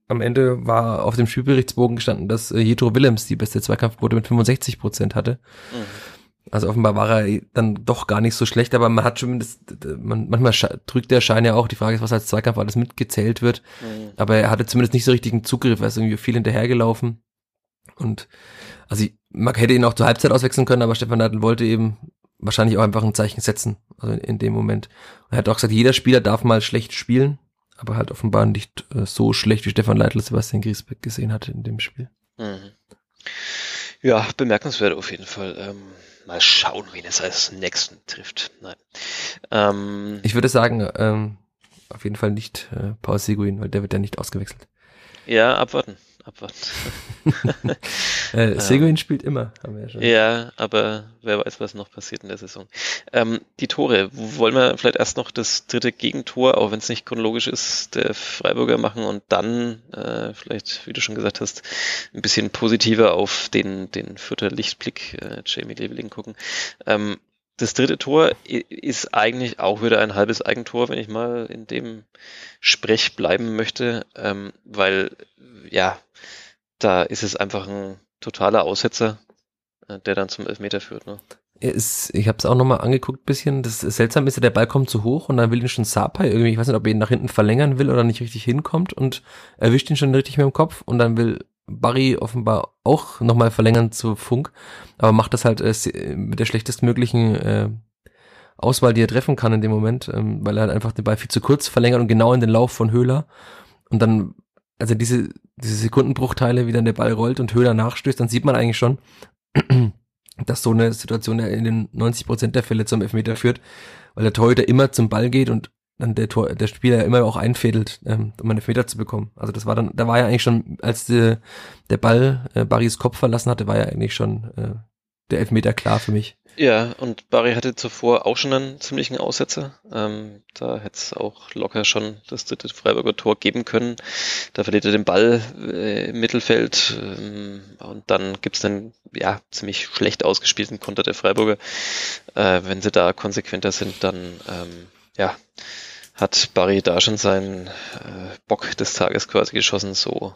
am Ende war auf dem Spielberichtsbogen gestanden, dass äh, Jedro Willems die beste Zweikampfquote mit 65 Prozent hatte. Mhm. Also offenbar war er dann doch gar nicht so schlecht, aber man hat schon, man, manchmal drückt der Schein ja auch, die Frage ist, was als Zweikampf alles mitgezählt wird. Mhm. Aber er hatte zumindest nicht so richtigen Zugriff, er ist irgendwie viel hinterhergelaufen. Und also ich, man hätte ihn auch zur Halbzeit auswechseln können, aber Stefan Neidl wollte eben wahrscheinlich auch einfach ein Zeichen setzen, also in, in dem Moment. er hat auch gesagt, jeder Spieler darf mal schlecht spielen aber halt offenbar nicht äh, so schlecht wie Stefan Leitl Sebastian Griesbeck gesehen hatte in dem Spiel. Mhm. Ja, bemerkenswert auf jeden Fall. Ähm, mal schauen, wen es als nächsten trifft. Nein. Ähm, ich würde sagen, ähm, auf jeden Fall nicht äh, Paul Seguin, weil der wird ja nicht ausgewechselt. Ja, abwarten abwarten. [laughs] äh, Seguin spielt immer, haben wir ja schon. Ja, aber wer weiß, was noch passiert in der Saison. Ähm, die Tore, wollen wir vielleicht erst noch das dritte Gegentor, auch wenn es nicht chronologisch ist, der Freiburger machen und dann äh, vielleicht, wie du schon gesagt hast, ein bisschen positiver auf den, den vierter Lichtblick äh, Jamie Leveling gucken. Ähm, das dritte Tor ist eigentlich auch wieder ein halbes Eigentor, wenn ich mal in dem Sprech bleiben möchte, ähm, weil ja, da ist es einfach ein totaler Aussetzer, äh, der dann zum Elfmeter führt. Ne? Ist, ich habe es auch nochmal angeguckt bisschen. Das seltsam ist ja, der Ball kommt zu hoch und dann will ihn schon Sapai irgendwie, ich weiß nicht, ob er ihn nach hinten verlängern will oder nicht richtig hinkommt und erwischt ihn schon richtig mit dem Kopf und dann will Barry offenbar auch nochmal verlängern zu Funk, aber macht das halt äh, mit der schlechtestmöglichen äh, Auswahl, die er treffen kann in dem Moment, ähm, weil er halt einfach den Ball viel zu kurz verlängert und genau in den Lauf von Höhler. Und dann, also diese, diese Sekundenbruchteile, wie dann der Ball rollt und Höhler nachstößt, dann sieht man eigentlich schon, [clears throat] dass so eine Situation in den 90 Prozent der Fälle zum Elfmeter führt, weil der Torhüter immer zum Ball geht und dann der Tor, der Spieler immer auch einfädelt, ähm, um einen Meter zu bekommen. Also das war dann, da war ja eigentlich schon, als die, der Ball äh, Barrys Kopf verlassen hatte, war ja eigentlich schon äh, der Elfmeter klar für mich. Ja, und Barry hatte zuvor auch schon einen ziemlichen Aussetzer. Ähm, da hätte es auch locker schon das dritte Freiburger Tor geben können. Da verliert er den Ball äh, im Mittelfeld ähm, und dann gibt's dann ja ziemlich schlecht ausgespielten Konter der Freiburger. Äh, wenn sie da konsequenter sind, dann ähm, ja hat Barry da schon seinen äh, Bock des Tages quasi geschossen. So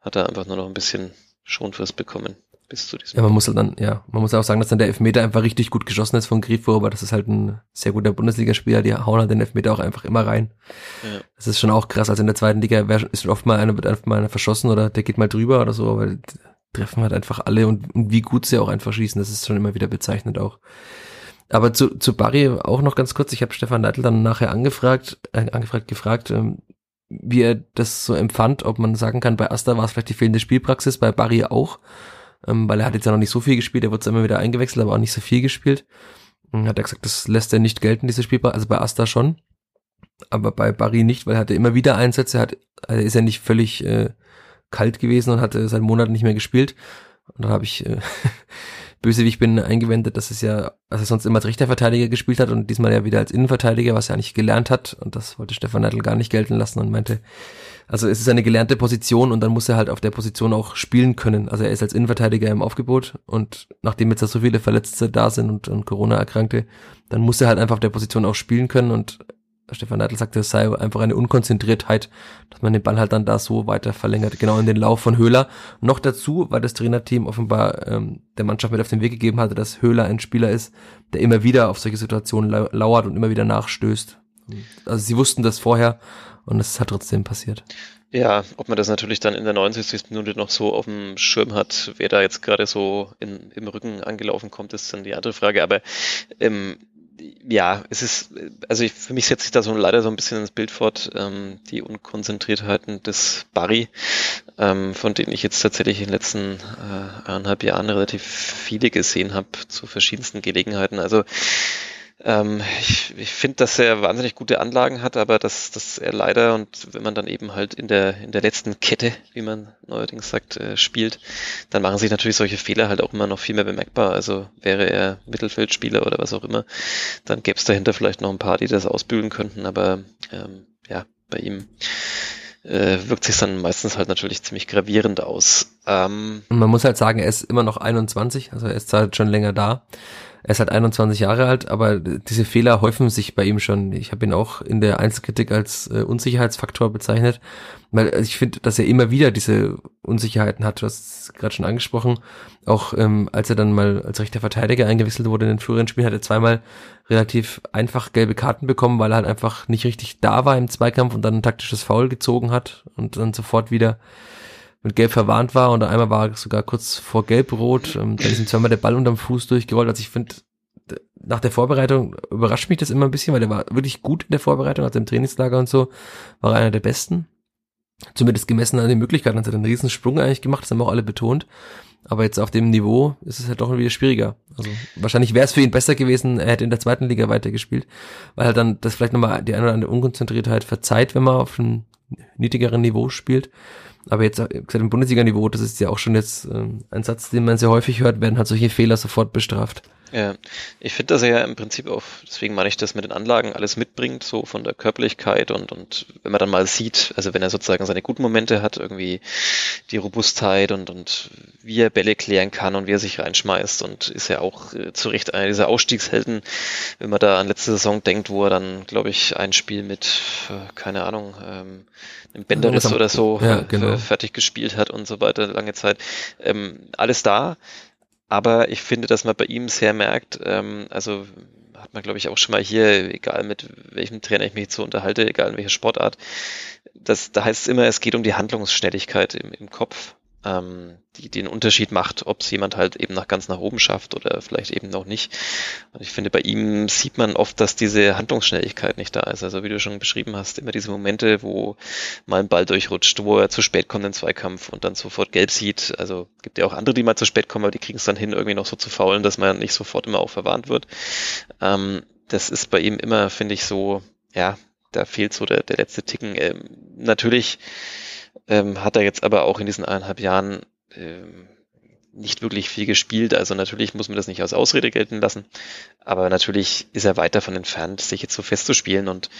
hat er einfach nur noch ein bisschen Schonfrist bekommen bis zu diesem. Ja, man muss halt dann, ja, man muss auch sagen, dass dann der Elfmeter einfach richtig gut geschossen ist von Grifo, aber das ist halt ein sehr guter Bundesligaspieler, die hauen halt den Elfmeter auch einfach immer rein. Ja. Das ist schon auch krass. Also in der zweiten Liga ist oft mal einer, wird einfach mal einer verschossen oder der geht mal drüber oder so, aber treffen halt einfach alle und, und wie gut sie auch einfach schießen, das ist schon immer wieder bezeichnend auch. Aber zu, zu Barry auch noch ganz kurz, ich habe Stefan Neidl dann nachher angefragt, äh, angefragt, gefragt, ähm, wie er das so empfand, ob man sagen kann, bei Asta war es vielleicht die fehlende Spielpraxis, bei Barry auch ähm, weil er hat jetzt ja noch nicht so viel gespielt, er wird immer wieder eingewechselt, aber auch nicht so viel gespielt. Und hat er gesagt, das lässt er nicht gelten, diese Spielbar, also bei Asta schon, aber bei Barry nicht, weil er hatte immer wieder Einsätze, er hat, also ist ja nicht völlig äh, kalt gewesen und hatte seit Monaten nicht mehr gespielt. Und dann habe ich äh, [laughs] böse wie ich bin eingewendet, dass es ja, also sonst immer als rechter Verteidiger gespielt hat und diesmal ja wieder als Innenverteidiger, was er eigentlich gelernt hat. Und das wollte Stefan Neidl gar nicht gelten lassen und meinte, also es ist eine gelernte Position und dann muss er halt auf der Position auch spielen können. Also er ist als Innenverteidiger im Aufgebot und nachdem jetzt da so viele Verletzte da sind und, und Corona-Erkrankte, dann muss er halt einfach auf der Position auch spielen können und Stefan Neidl sagte, es sei einfach eine Unkonzentriertheit, dass man den Ball halt dann da so weiter verlängert, genau in den Lauf von Höhler. Noch dazu, weil das Trainerteam offenbar ähm, der Mannschaft mit auf den Weg gegeben hatte, dass Höhler ein Spieler ist, der immer wieder auf solche Situationen lauert und immer wieder nachstößt. Also sie wussten das vorher und es hat trotzdem passiert. Ja, ob man das natürlich dann in der 69. Minute noch so auf dem Schirm hat, wer da jetzt gerade so in, im Rücken angelaufen kommt, ist dann die andere Frage. Aber ähm, ja, es ist, also ich, für mich setzt sich da so leider so ein bisschen ins Bild fort, ähm, die Unkonzentriertheiten des Barry, ähm, von denen ich jetzt tatsächlich in den letzten äh, eineinhalb Jahren relativ viele gesehen habe zu verschiedensten Gelegenheiten. Also ähm, ich ich finde, dass er wahnsinnig gute Anlagen hat, aber dass, dass er leider und wenn man dann eben halt in der, in der letzten Kette, wie man neuerdings sagt, äh, spielt, dann machen sich natürlich solche Fehler halt auch immer noch viel mehr bemerkbar. Also wäre er Mittelfeldspieler oder was auch immer, dann gäbe es dahinter vielleicht noch ein paar, die das ausbügeln könnten, aber ähm, ja, bei ihm äh, wirkt sich dann meistens halt natürlich ziemlich gravierend aus. Ähm, man muss halt sagen, er ist immer noch 21, also er ist halt schon länger da. Er ist halt 21 Jahre alt, aber diese Fehler häufen sich bei ihm schon. Ich habe ihn auch in der Einzelkritik als äh, Unsicherheitsfaktor bezeichnet, weil ich finde, dass er immer wieder diese Unsicherheiten hat. Du hast es gerade schon angesprochen. Auch ähm, als er dann mal als rechter Verteidiger eingewechselt wurde in den früheren Spielen, hat er zweimal relativ einfach gelbe Karten bekommen, weil er halt einfach nicht richtig da war im Zweikampf und dann ein taktisches Foul gezogen hat und dann sofort wieder mit Gelb verwarnt war und einmal war sogar kurz vor Gelb-Rot. Ähm, da ist ihm zweimal der Ball unterm Fuß durchgerollt. Also ich finde, nach der Vorbereitung überrascht mich das immer ein bisschen, weil der war wirklich gut in der Vorbereitung, also im Trainingslager und so, war einer der besten. Zumindest gemessen an den Möglichkeiten hat er einen riesen Sprung eigentlich gemacht, das haben auch alle betont. Aber jetzt auf dem Niveau ist es halt doch wieder schwieriger. Also wahrscheinlich wäre es für ihn besser gewesen, er hätte in der zweiten Liga weitergespielt, weil halt dann das vielleicht nochmal die eine oder andere Unkonzentriertheit verzeiht, wenn man auf einem niedrigeren Niveau spielt. Aber jetzt gesagt, im Bundesliga-Niveau, das ist ja auch schon jetzt äh, ein Satz, den man sehr häufig hört, werden halt solche Fehler sofort bestraft. Ja, ich finde, dass er ja im Prinzip auch, deswegen meine ich das mit den Anlagen, alles mitbringt, so von der Körperlichkeit und, und wenn man dann mal sieht, also wenn er sozusagen seine guten Momente hat, irgendwie die Robustheit und, und wie er Bälle klären kann und wie er sich reinschmeißt und ist ja auch äh, zu Recht einer dieser Ausstiegshelden, wenn man da an letzte Saison denkt, wo er dann, glaube ich, ein Spiel mit, äh, keine Ahnung, ähm, einem Bänderriss oder so ja, genau. fertig gespielt hat und so weiter, lange Zeit. Ähm, alles da aber ich finde, dass man bei ihm sehr merkt, ähm, also hat man, glaube ich, auch schon mal hier, egal mit welchem Trainer ich mich so unterhalte, egal in welcher Sportart, das, da heißt es immer, es geht um die Handlungsschnelligkeit im, im Kopf ähm, die den Unterschied macht, ob es jemand halt eben nach ganz nach oben schafft oder vielleicht eben noch nicht. Und ich finde, bei ihm sieht man oft, dass diese Handlungsschnelligkeit nicht da ist. Also wie du schon beschrieben hast, immer diese Momente, wo mal ein Ball durchrutscht, wo er zu spät kommt in Zweikampf und dann sofort gelb sieht. Also gibt ja auch andere, die mal zu spät kommen, aber die kriegen es dann hin, irgendwie noch so zu faulen, dass man nicht sofort immer auch verwarnt wird. Ähm, das ist bei ihm immer, finde ich, so, ja, da fehlt so der, der letzte Ticken. Ähm, natürlich ähm, hat er jetzt aber auch in diesen eineinhalb Jahren ähm, nicht wirklich viel gespielt. Also natürlich muss man das nicht als Ausrede gelten lassen. Aber natürlich ist er weit davon entfernt, sich jetzt so festzuspielen. Und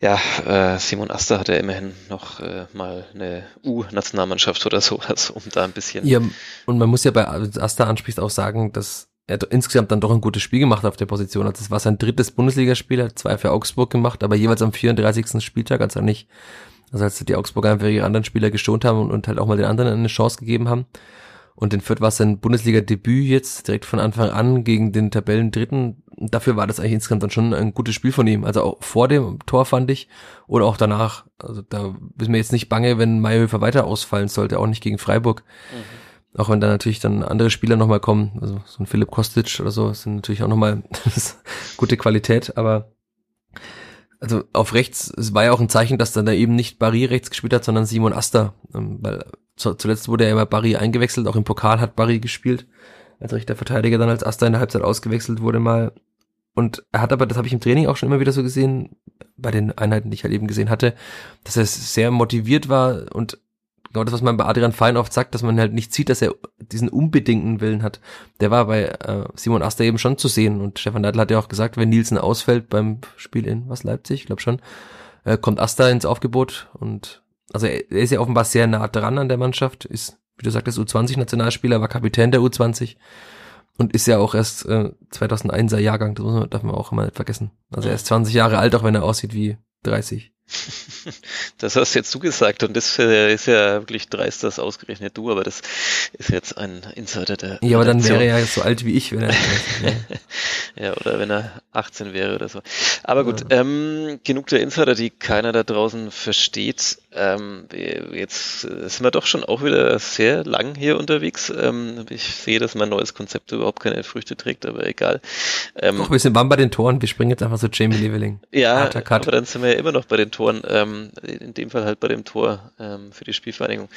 ja, äh, Simon Aster hat ja immerhin noch äh, mal eine U-Nationalmannschaft oder so, also um da ein bisschen. Ja, und man muss ja bei Aster anspricht auch sagen, dass er insgesamt dann doch ein gutes Spiel gemacht hat auf der Position. Also es war sein drittes Bundesligaspiel, hat zwei für Augsburg gemacht, aber jeweils am 34. Spieltag, als er nicht also als die Augsburger einfach ihre anderen Spieler geschont haben und, und halt auch mal den anderen eine Chance gegeben haben. Und in Fürth war es sein Bundesliga-Debüt jetzt direkt von Anfang an gegen den Tabellendritten. Dafür war das eigentlich insgesamt dann schon ein gutes Spiel von ihm. Also auch vor dem Tor fand ich oder auch danach. Also da ist mir jetzt nicht bange, wenn Mayhöfer weiter ausfallen sollte, auch nicht gegen Freiburg. Mhm. Auch wenn da natürlich dann andere Spieler nochmal kommen, also so ein Philipp Kostic oder so, sind natürlich auch nochmal [laughs] gute Qualität, aber also auf rechts, es war ja auch ein Zeichen, dass dann da eben nicht Barry rechts gespielt hat, sondern Simon Asta, ähm, weil zuletzt wurde ja immer Barry eingewechselt, auch im Pokal hat Barry gespielt, als rechter Verteidiger dann als Asta in der Halbzeit ausgewechselt wurde mal. Und er hat aber, das habe ich im Training auch schon immer wieder so gesehen, bei den Einheiten, die ich halt eben gesehen hatte, dass er sehr motiviert war und genau das, was man bei Adrian Fein oft sagt, dass man halt nicht sieht, dass er diesen unbedingten Willen hat. Der war bei äh, Simon Aster eben schon zu sehen und Stefan Neidl hat ja auch gesagt, wenn Nielsen ausfällt beim Spiel in was Leipzig, ich glaube schon, äh, kommt Aster ins Aufgebot und also er, er ist ja offenbar sehr nah dran an der Mannschaft, ist, wie du sagtest, U20-Nationalspieler, war Kapitän der U20 und ist ja auch erst äh, 2001er Jahrgang, das muss man, darf man auch immer nicht vergessen. Also er ist 20 Jahre alt, auch wenn er aussieht wie 30. [laughs] Das hast jetzt du gesagt und das äh, ist ja wirklich dreist, das ausgerechnet du, aber das ist jetzt ein Insider der. Ja, aber dann wäre er ja so alt wie ich, wenn er. [laughs] ja, oder wenn er 18 wäre oder so. Aber gut, ja. ähm, genug der Insider, die keiner da draußen versteht. Ähm, jetzt sind wir doch schon auch wieder sehr lang hier unterwegs. Ähm, ich sehe, dass mein neues Konzept überhaupt keine Früchte trägt, aber egal. Ähm, Doch, wir sind waren bei den Toren, wir springen jetzt einfach so Jamie Leveling. Ja, aber dann sind wir ja immer noch bei den Toren, ähm, in dem Fall halt bei dem Tor ähm, für die Spielvereinigung.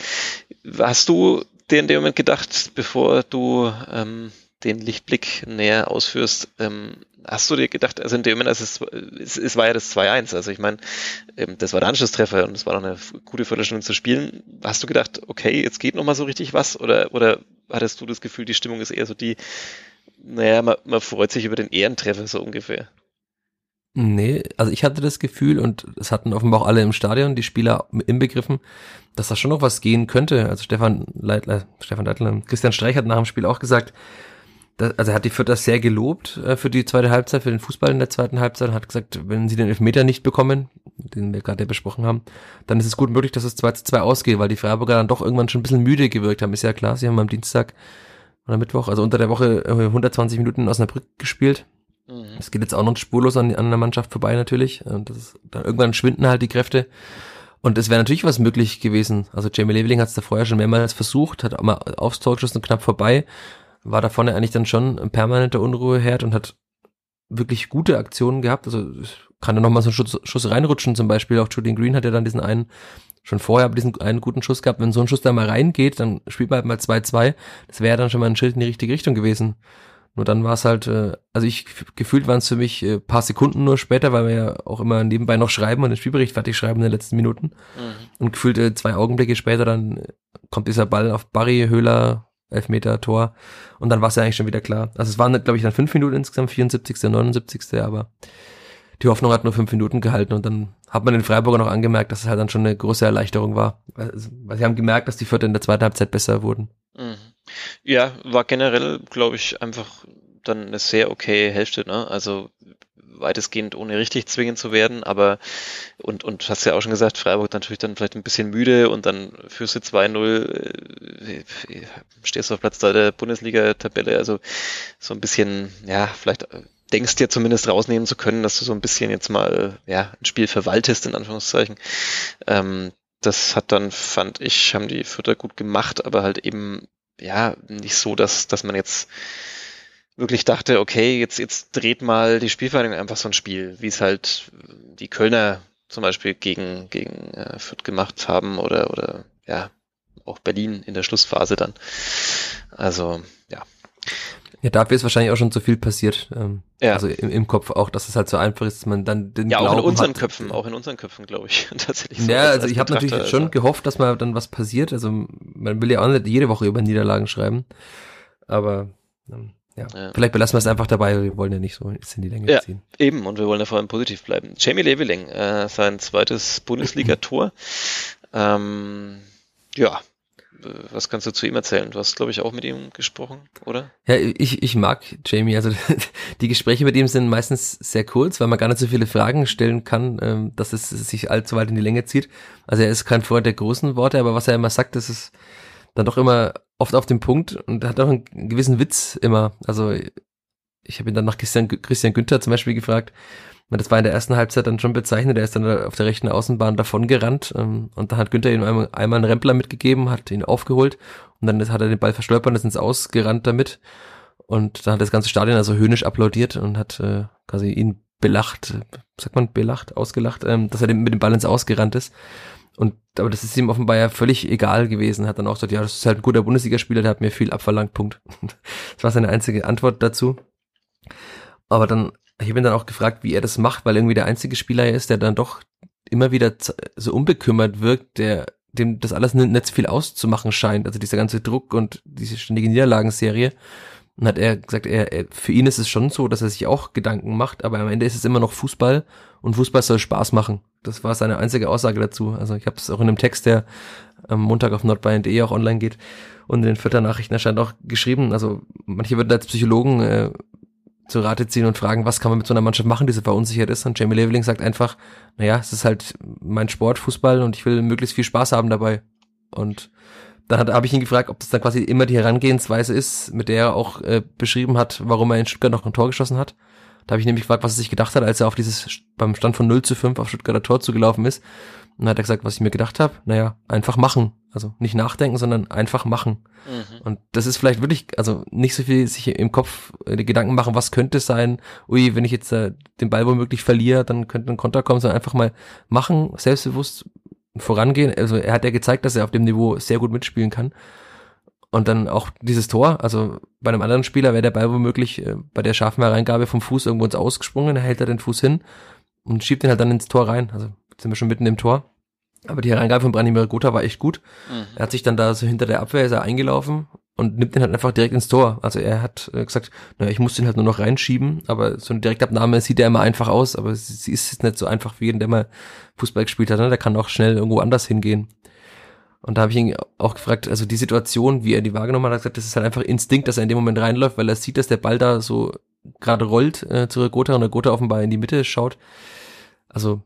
Hast du dir in dem Moment gedacht, bevor du ähm, den Lichtblick näher ausführst, ähm, hast du dir gedacht, also in dem Moment, also es, es, es war ja das 2-1, also ich meine, ähm, das war der Anschlusstreffer und es war noch eine gute Viertelstunde zu spielen. Hast du gedacht, okay, jetzt geht noch mal so richtig was oder, oder hattest du das Gefühl, die Stimmung ist eher so die, naja, man, man freut sich über den Ehrentreffer so ungefähr? Nee, also ich hatte das Gefühl und es hatten offenbar auch alle im Stadion, die Spieler inbegriffen, dass da schon noch was gehen könnte. Also Stefan Leitler, Stefan Leitler, Christian Streich hat nach dem Spiel auch gesagt, das, also er hat die Vierter sehr gelobt äh, für die zweite Halbzeit, für den Fußball in der zweiten Halbzeit, hat gesagt, wenn sie den Elfmeter nicht bekommen, den wir gerade besprochen haben, dann ist es gut möglich, dass es 2 zu 2 ausgeht, weil die Freiburger dann doch irgendwann schon ein bisschen müde gewirkt haben. Ist ja klar, sie haben am Dienstag oder Mittwoch, also unter der Woche 120 Minuten in Osnabrück gespielt. Mhm. Es geht jetzt auch noch spurlos an, an der Mannschaft vorbei natürlich. Und das ist, dann irgendwann schwinden halt die Kräfte. Und es wäre natürlich was möglich gewesen. Also Jamie Leveling hat es da vorher schon mehrmals versucht, hat auch mal aufs Tor geschossen, knapp vorbei. War da vorne eigentlich dann schon ein permanenter Unruheherd und hat wirklich gute Aktionen gehabt. Also kann da nochmal so einen Schuss, Schuss reinrutschen zum Beispiel. Auch Julian Green hat ja dann diesen einen, schon vorher diesen einen guten Schuss gehabt. Wenn so ein Schuss da mal reingeht, dann spielt man halt mal 2-2. Das wäre dann schon mal ein Schild in die richtige Richtung gewesen. Nur dann war es halt, äh, also ich gefühlt waren es für mich äh, paar Sekunden nur später, weil wir ja auch immer nebenbei noch schreiben und den Spielbericht fertig schreiben in den letzten Minuten. Mhm. Und gefühlt äh, zwei Augenblicke später dann äh, kommt dieser Ball auf Barry, Höhler, Elfmeter, Tor. Und dann war es ja eigentlich schon wieder klar. Also es waren, glaube ich, dann fünf Minuten insgesamt, 74., 79., aber die Hoffnung hat nur fünf Minuten gehalten und dann hat man den Freiburger noch angemerkt, dass es halt dann schon eine große Erleichterung war. Weil sie haben gemerkt, dass die Vierte in der zweiten Halbzeit besser wurden. Mhm. Ja, war generell, glaube ich, einfach dann eine sehr okay Hälfte, ne? Also weitestgehend ohne richtig zwingen zu werden, aber und, und hast ja auch schon gesagt, Freiburg natürlich dann vielleicht ein bisschen müde und dann führst du 2-0, äh, stehst du auf Platz 3 der Bundesliga-Tabelle, also so ein bisschen, ja, vielleicht denkst dir zumindest rausnehmen zu können, dass du so ein bisschen jetzt mal, ja, ein Spiel verwaltest, in Anführungszeichen. Ähm, das hat dann, fand ich, haben die Vierter gut gemacht, aber halt eben ja, nicht so, dass, dass man jetzt wirklich dachte, okay, jetzt, jetzt dreht mal die Spielvereinigung einfach so ein Spiel, wie es halt die Kölner zum Beispiel gegen, gegen äh, Fürth gemacht haben oder, oder ja, auch Berlin in der Schlussphase dann. Also, ja. Ja, dafür ist wahrscheinlich auch schon zu viel passiert. Ähm, ja. Also im, im Kopf auch, dass es halt so einfach ist, dass man dann den Ja, Glauben auch in unseren hat. Köpfen, auch in unseren Köpfen, glaube ich, [laughs] tatsächlich. So ja, also als ich habe natürlich also. schon gehofft, dass mal dann was passiert. Also man will ja auch nicht jede Woche über Niederlagen schreiben. Aber ähm, ja. ja. vielleicht belassen wir es einfach dabei. Wir wollen ja nicht so in die Länge ja, ziehen. Eben, und wir wollen ja vor allem positiv bleiben. Jamie Leveling, äh, sein zweites Bundesliga-Tor. [laughs] ähm, ja, was kannst du zu ihm erzählen? Du hast, glaube ich, auch mit ihm gesprochen, oder? Ja, ich, ich mag Jamie. Also [laughs] die Gespräche mit ihm sind meistens sehr kurz, weil man gar nicht so viele Fragen stellen kann, ähm, dass es sich allzu weit in die Länge zieht. Also er ist kein Freund der großen Worte, aber was er immer sagt, das ist dann doch immer oft auf dem Punkt und hat auch einen gewissen Witz immer. Also ich habe ihn dann nach Christian, Christian Günther zum Beispiel gefragt, das war in der ersten Halbzeit dann schon bezeichnet. Er ist dann auf der rechten Außenbahn davon gerannt ähm, und da hat Günther ihm einmal, einmal einen Rempler mitgegeben, hat ihn aufgeholt und dann hat er den Ball verstolpert und ist ins Ausgerannt damit. Und dann hat das ganze Stadion also höhnisch applaudiert und hat äh, quasi ihn belacht, sagt man belacht, ausgelacht, ähm, dass er mit dem Ball ins Ausgerannt ist. Und aber das ist ihm offenbar ja völlig egal gewesen. Hat dann auch gesagt, ja, das ist halt ein guter Bundesligaspieler, der hat mir viel abverlangt. Punkt. [laughs] Das war seine einzige Antwort dazu. Aber dann ich habe ihn dann auch gefragt, wie er das macht, weil irgendwie der einzige Spieler ist, der dann doch immer wieder so unbekümmert wirkt, der dem das alles nicht, so viel auszumachen scheint. Also dieser ganze Druck und diese ständige Niederlagenserie. Und hat er gesagt, er, er, für ihn ist es schon so, dass er sich auch Gedanken macht, aber am Ende ist es immer noch Fußball und Fußball soll Spaß machen. Das war seine einzige Aussage dazu. Also ich habe es auch in einem Text, der am Montag auf nordbayern.de auch online geht und in den Vierter Nachrichten erscheint auch geschrieben. Also manche würden als Psychologen äh, zu Rate ziehen und fragen, was kann man mit so einer Mannschaft machen, die so verunsichert ist. Und Jamie Leveling sagt einfach, naja, es ist halt mein Sport, Fußball und ich will möglichst viel Spaß haben dabei. Und dann habe ich ihn gefragt, ob das dann quasi immer die Herangehensweise ist, mit der er auch äh, beschrieben hat, warum er in Stuttgart noch ein Tor geschossen hat. Da habe ich nämlich gefragt, was er sich gedacht hat, als er auf dieses beim Stand von 0 zu 5 auf Stuttgarter Tor zugelaufen ist. Und dann hat er gesagt, was ich mir gedacht habe, naja, einfach machen. Also nicht nachdenken, sondern einfach machen. Mhm. Und das ist vielleicht wirklich, also nicht so viel sich im Kopf äh, Gedanken machen, was könnte sein, ui, wenn ich jetzt äh, den Ball womöglich verliere, dann könnte ein Konter kommen, sondern einfach mal machen, selbstbewusst vorangehen. Also er hat ja gezeigt, dass er auf dem Niveau sehr gut mitspielen kann. Und dann auch dieses Tor, also bei einem anderen Spieler wäre der Ball womöglich äh, bei der scharfen Hereingabe vom Fuß irgendwo ins Ausgesprungen, er hält er den Fuß hin und schiebt ihn halt dann ins Tor rein. Also sind wir schon mitten im Tor. Aber die Hereingabe von Branimir Gotha war echt gut. Mhm. Er hat sich dann da so hinter der Abwehr ist er eingelaufen und nimmt den halt einfach direkt ins Tor. Also er hat äh, gesagt, naja, ich muss den halt nur noch reinschieben, aber so eine Direktabnahme sieht ja immer einfach aus, aber sie ist jetzt nicht so einfach wie jeden, der mal Fußball gespielt hat. Ne? Der kann auch schnell irgendwo anders hingehen. Und da habe ich ihn auch gefragt, also die Situation, wie er die wahrgenommen hat, hat gesagt, das ist halt einfach Instinkt, dass er in dem Moment reinläuft, weil er sieht, dass der Ball da so gerade rollt äh, zu Gotha und der Gotha offenbar in die Mitte schaut. Also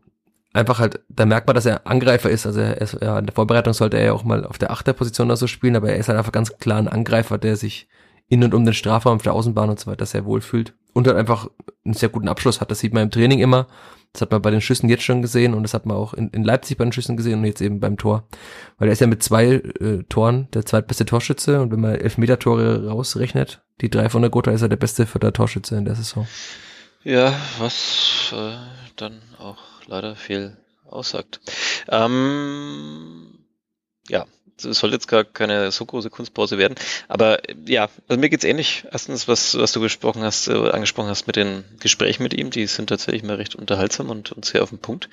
einfach halt, da merkt man, dass er Angreifer ist. Also er ist, ja, in der Vorbereitung sollte er ja auch mal auf der Achterposition oder so spielen, aber er ist halt einfach ganz klar ein Angreifer, der sich in und um den Strafraum auf der Außenbahn und so weiter sehr wohl fühlt und halt einfach einen sehr guten Abschluss hat. Das sieht man im Training immer. Das hat man bei den Schüssen jetzt schon gesehen und das hat man auch in, in Leipzig bei den Schüssen gesehen und jetzt eben beim Tor. Weil er ist ja mit zwei äh, Toren der zweitbeste Torschütze und wenn man Elfmeter-Tore rausrechnet, die drei von der Gotha, ist er der beste der Torschütze in der Saison. Ja, was äh, dann leider viel aussagt. Ähm, ja, es soll jetzt gar keine so große Kunstpause werden. Aber ja, also mir geht's ähnlich. Erstens, was, was du gesprochen hast, äh, angesprochen hast mit den Gesprächen mit ihm, die sind tatsächlich mal recht unterhaltsam und, und sehr auf den Punkt.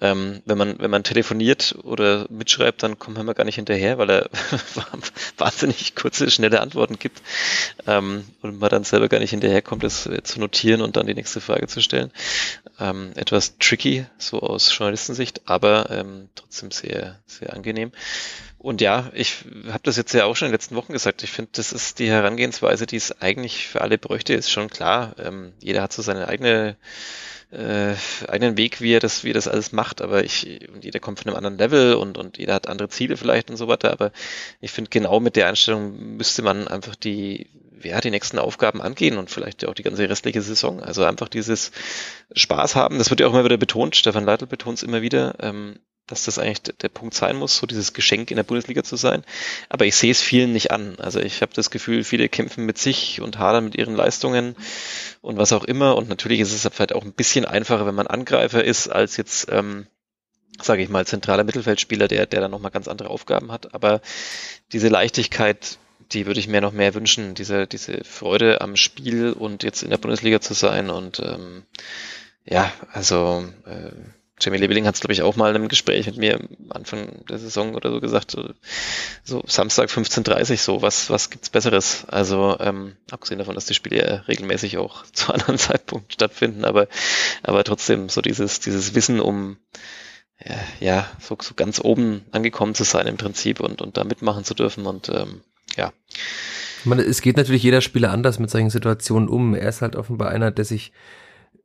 Ähm, wenn man, wenn man telefoniert oder mitschreibt, dann kommt man gar nicht hinterher, weil er [laughs] wahnsinnig kurze, schnelle Antworten gibt. Ähm, und man dann selber gar nicht hinterherkommt, das zu notieren und dann die nächste Frage zu stellen. Ähm, etwas tricky, so aus Journalistensicht, aber ähm, trotzdem sehr, sehr angenehm. Und ja, ich habe das jetzt ja auch schon in den letzten Wochen gesagt. Ich finde, das ist die Herangehensweise, die es eigentlich für alle bräuchte. Ist schon klar. Ähm, jeder hat so seine eigene äh, eigenen Weg, wie er das, wie er das alles macht. Aber ich und jeder kommt von einem anderen Level und und jeder hat andere Ziele vielleicht und so weiter. Aber ich finde genau mit der Einstellung müsste man einfach die ja, die nächsten Aufgaben angehen und vielleicht auch die ganze restliche Saison. Also einfach dieses Spaß haben. Das wird ja auch immer wieder betont. Stefan Leitl betont es immer wieder. Ähm, dass das eigentlich der Punkt sein muss, so dieses Geschenk in der Bundesliga zu sein. Aber ich sehe es vielen nicht an. Also ich habe das Gefühl, viele kämpfen mit sich und hadern mit ihren Leistungen und was auch immer. Und natürlich ist es vielleicht auch ein bisschen einfacher, wenn man Angreifer ist, als jetzt, ähm, sage ich mal, zentraler Mittelfeldspieler, der, der dann nochmal ganz andere Aufgaben hat. Aber diese Leichtigkeit, die würde ich mir noch mehr wünschen, diese, diese Freude am Spiel und jetzt in der Bundesliga zu sein. Und ähm, ja, also äh, Jamie Lebeling hat es, glaube ich, auch mal in einem Gespräch mit mir Anfang der Saison oder so gesagt, so, Samstag 15.30 so, was, was gibt's Besseres? Also, ähm, abgesehen davon, dass die Spiele ja regelmäßig auch [laughs] zu anderen Zeitpunkten stattfinden, aber, aber trotzdem so dieses, dieses Wissen um, ja, ja so, so ganz oben angekommen zu sein im Prinzip und, und da mitmachen zu dürfen und, ähm, ja. Meine, es geht natürlich jeder Spieler anders mit solchen Situationen um. Er ist halt offenbar einer, der sich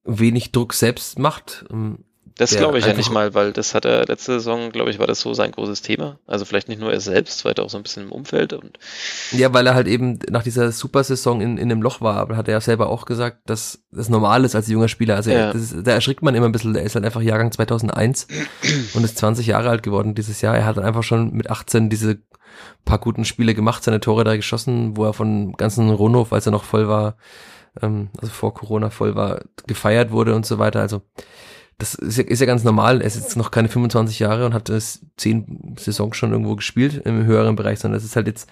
wenig Druck selbst macht. Das glaube ich ja nicht mal, weil das hat er letzte Saison, glaube ich, war das so sein großes Thema. Also vielleicht nicht nur er selbst, weiter auch so ein bisschen im Umfeld und. Ja, weil er halt eben nach dieser Supersaison in, in einem Loch war, aber hat er ja selber auch gesagt, dass das normal ist als junger Spieler. Also ja. ist, da erschrickt man immer ein bisschen, er ist halt einfach Jahrgang 2001 [clears throat] und ist 20 Jahre alt geworden dieses Jahr. Er hat dann einfach schon mit 18 diese paar guten Spiele gemacht, seine Tore da geschossen, wo er von ganzen Ronhof, als er noch voll war, ähm, also vor Corona voll war, gefeiert wurde und so weiter. Also das ist ja, ist ja ganz normal. Er ist jetzt noch keine 25 Jahre und hat das zehn Saisons schon irgendwo gespielt im höheren Bereich, sondern das ist halt jetzt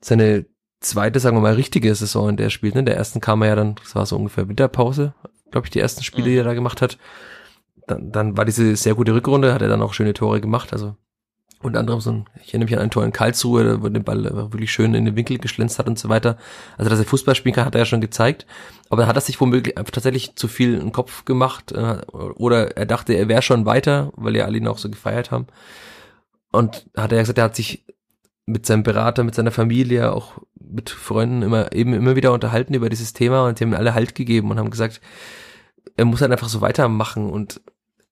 seine zweite, sagen wir mal, richtige Saison, in der er spielt. Ne? In der ersten kam er ja dann, das war so ungefähr Winterpause, glaube ich, die ersten Spiele, die er da gemacht hat. Dann, dann war diese sehr gute Rückrunde, hat er dann auch schöne Tore gemacht. Also unter anderem so ein, ich erinnere mich an ein Tor in Karlsruhe, wo den Ball wirklich schön in den Winkel geschlänzt hat und so weiter. Also, dass er Fußball spielen kann, hat er ja schon gezeigt. Aber hat er sich womöglich tatsächlich zu viel im Kopf gemacht, äh, oder er dachte, er wäre schon weiter, weil ja alle ihn auch so gefeiert haben. Und hat er ja gesagt, er hat sich mit seinem Berater, mit seiner Familie, auch mit Freunden immer, eben immer wieder unterhalten über dieses Thema und sie haben alle Halt gegeben und haben gesagt, er muss halt einfach so weitermachen und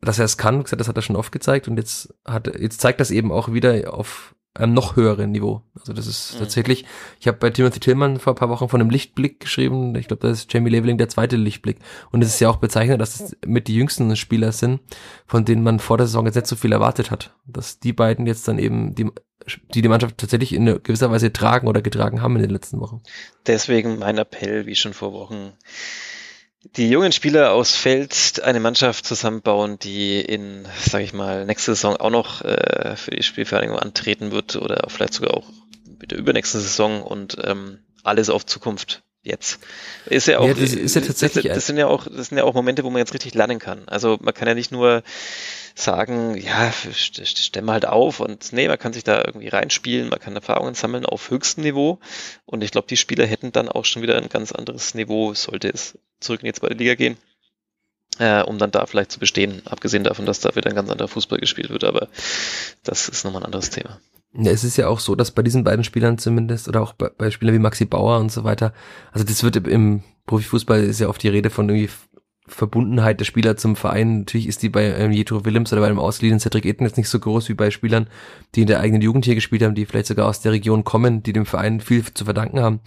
dass er es kann, das hat er schon oft gezeigt und jetzt hat jetzt zeigt das eben auch wieder auf einem noch höheren Niveau. Also das ist mhm. tatsächlich, ich habe bei Timothy Tillman vor ein paar Wochen von einem Lichtblick geschrieben. Ich glaube, das ist Jamie Leveling der zweite Lichtblick. Und es ist ja auch bezeichnet, dass es mit die jüngsten Spieler sind, von denen man vor der Saison jetzt nicht so viel erwartet hat. Dass die beiden jetzt dann eben die die die Mannschaft tatsächlich in gewisser Weise tragen oder getragen haben in den letzten Wochen. Deswegen mein Appell, wie schon vor Wochen, die jungen Spieler aus Feld eine Mannschaft zusammenbauen, die in, sage ich mal, nächste Saison auch noch äh, für die Spielvereinigung antreten wird oder vielleicht sogar auch mit der übernächsten Saison und ähm, alles auf Zukunft jetzt. Ist ja auch, ja, das ist ja tatsächlich. Das, das, sind ja auch, das sind ja auch Momente, wo man jetzt richtig lernen kann. Also man kann ja nicht nur sagen, ja, stemme halt auf und nee, man kann sich da irgendwie reinspielen, man kann Erfahrungen sammeln auf höchstem Niveau und ich glaube, die Spieler hätten dann auch schon wieder ein ganz anderes Niveau, sollte es zurück in die zweite Liga gehen, äh, um dann da vielleicht zu bestehen, abgesehen davon, dass da wieder ein ganz anderer Fußball gespielt wird, aber das ist nochmal ein anderes Thema. Ja, es ist ja auch so, dass bei diesen beiden Spielern zumindest oder auch bei, bei Spielern wie Maxi Bauer und so weiter, also das wird im Profifußball ist ja oft die Rede von irgendwie Verbundenheit der Spieler zum Verein. Natürlich ist die bei ähm, Jetro Willems oder bei einem ausgeliehenen Cedric Eden jetzt nicht so groß wie bei Spielern, die in der eigenen Jugend hier gespielt haben, die vielleicht sogar aus der Region kommen, die dem Verein viel zu verdanken haben.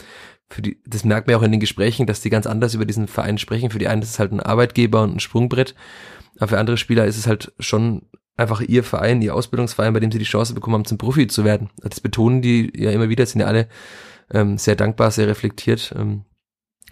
Für die, das merkt man ja auch in den Gesprächen, dass die ganz anders über diesen Verein sprechen. Für die einen ist es halt ein Arbeitgeber und ein Sprungbrett, aber für andere Spieler ist es halt schon einfach ihr Verein, ihr Ausbildungsverein, bei dem sie die Chance bekommen haben, zum Profi zu werden. Das betonen die ja immer wieder, sind ja alle ähm, sehr dankbar, sehr reflektiert. Ähm.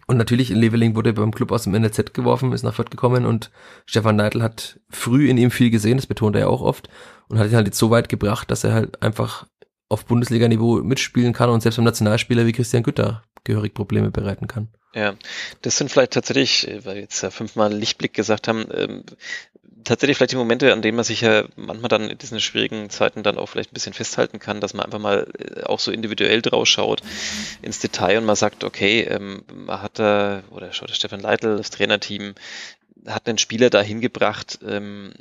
Und natürlich, Leveling wurde beim Club aus dem NLZ geworfen, ist nach Fürth gekommen und Stefan Neidl hat früh in ihm viel gesehen, das betont er ja auch oft, und hat ihn halt jetzt so weit gebracht, dass er halt einfach auf Bundesliga-Niveau mitspielen kann und selbst beim Nationalspieler wie Christian Gütter gehörig Probleme bereiten kann. Ja, das sind vielleicht tatsächlich, weil wir jetzt ja fünfmal Lichtblick gesagt haben, ähm, tatsächlich vielleicht die Momente, an denen man sich ja manchmal dann in diesen schwierigen Zeiten dann auch vielleicht ein bisschen festhalten kann, dass man einfach mal äh, auch so individuell drauf schaut ins Detail und man sagt, okay, ähm, man hat da, oder schaut der Stefan Leitl, das Trainerteam, hat einen Spieler dahin gebracht, ähm,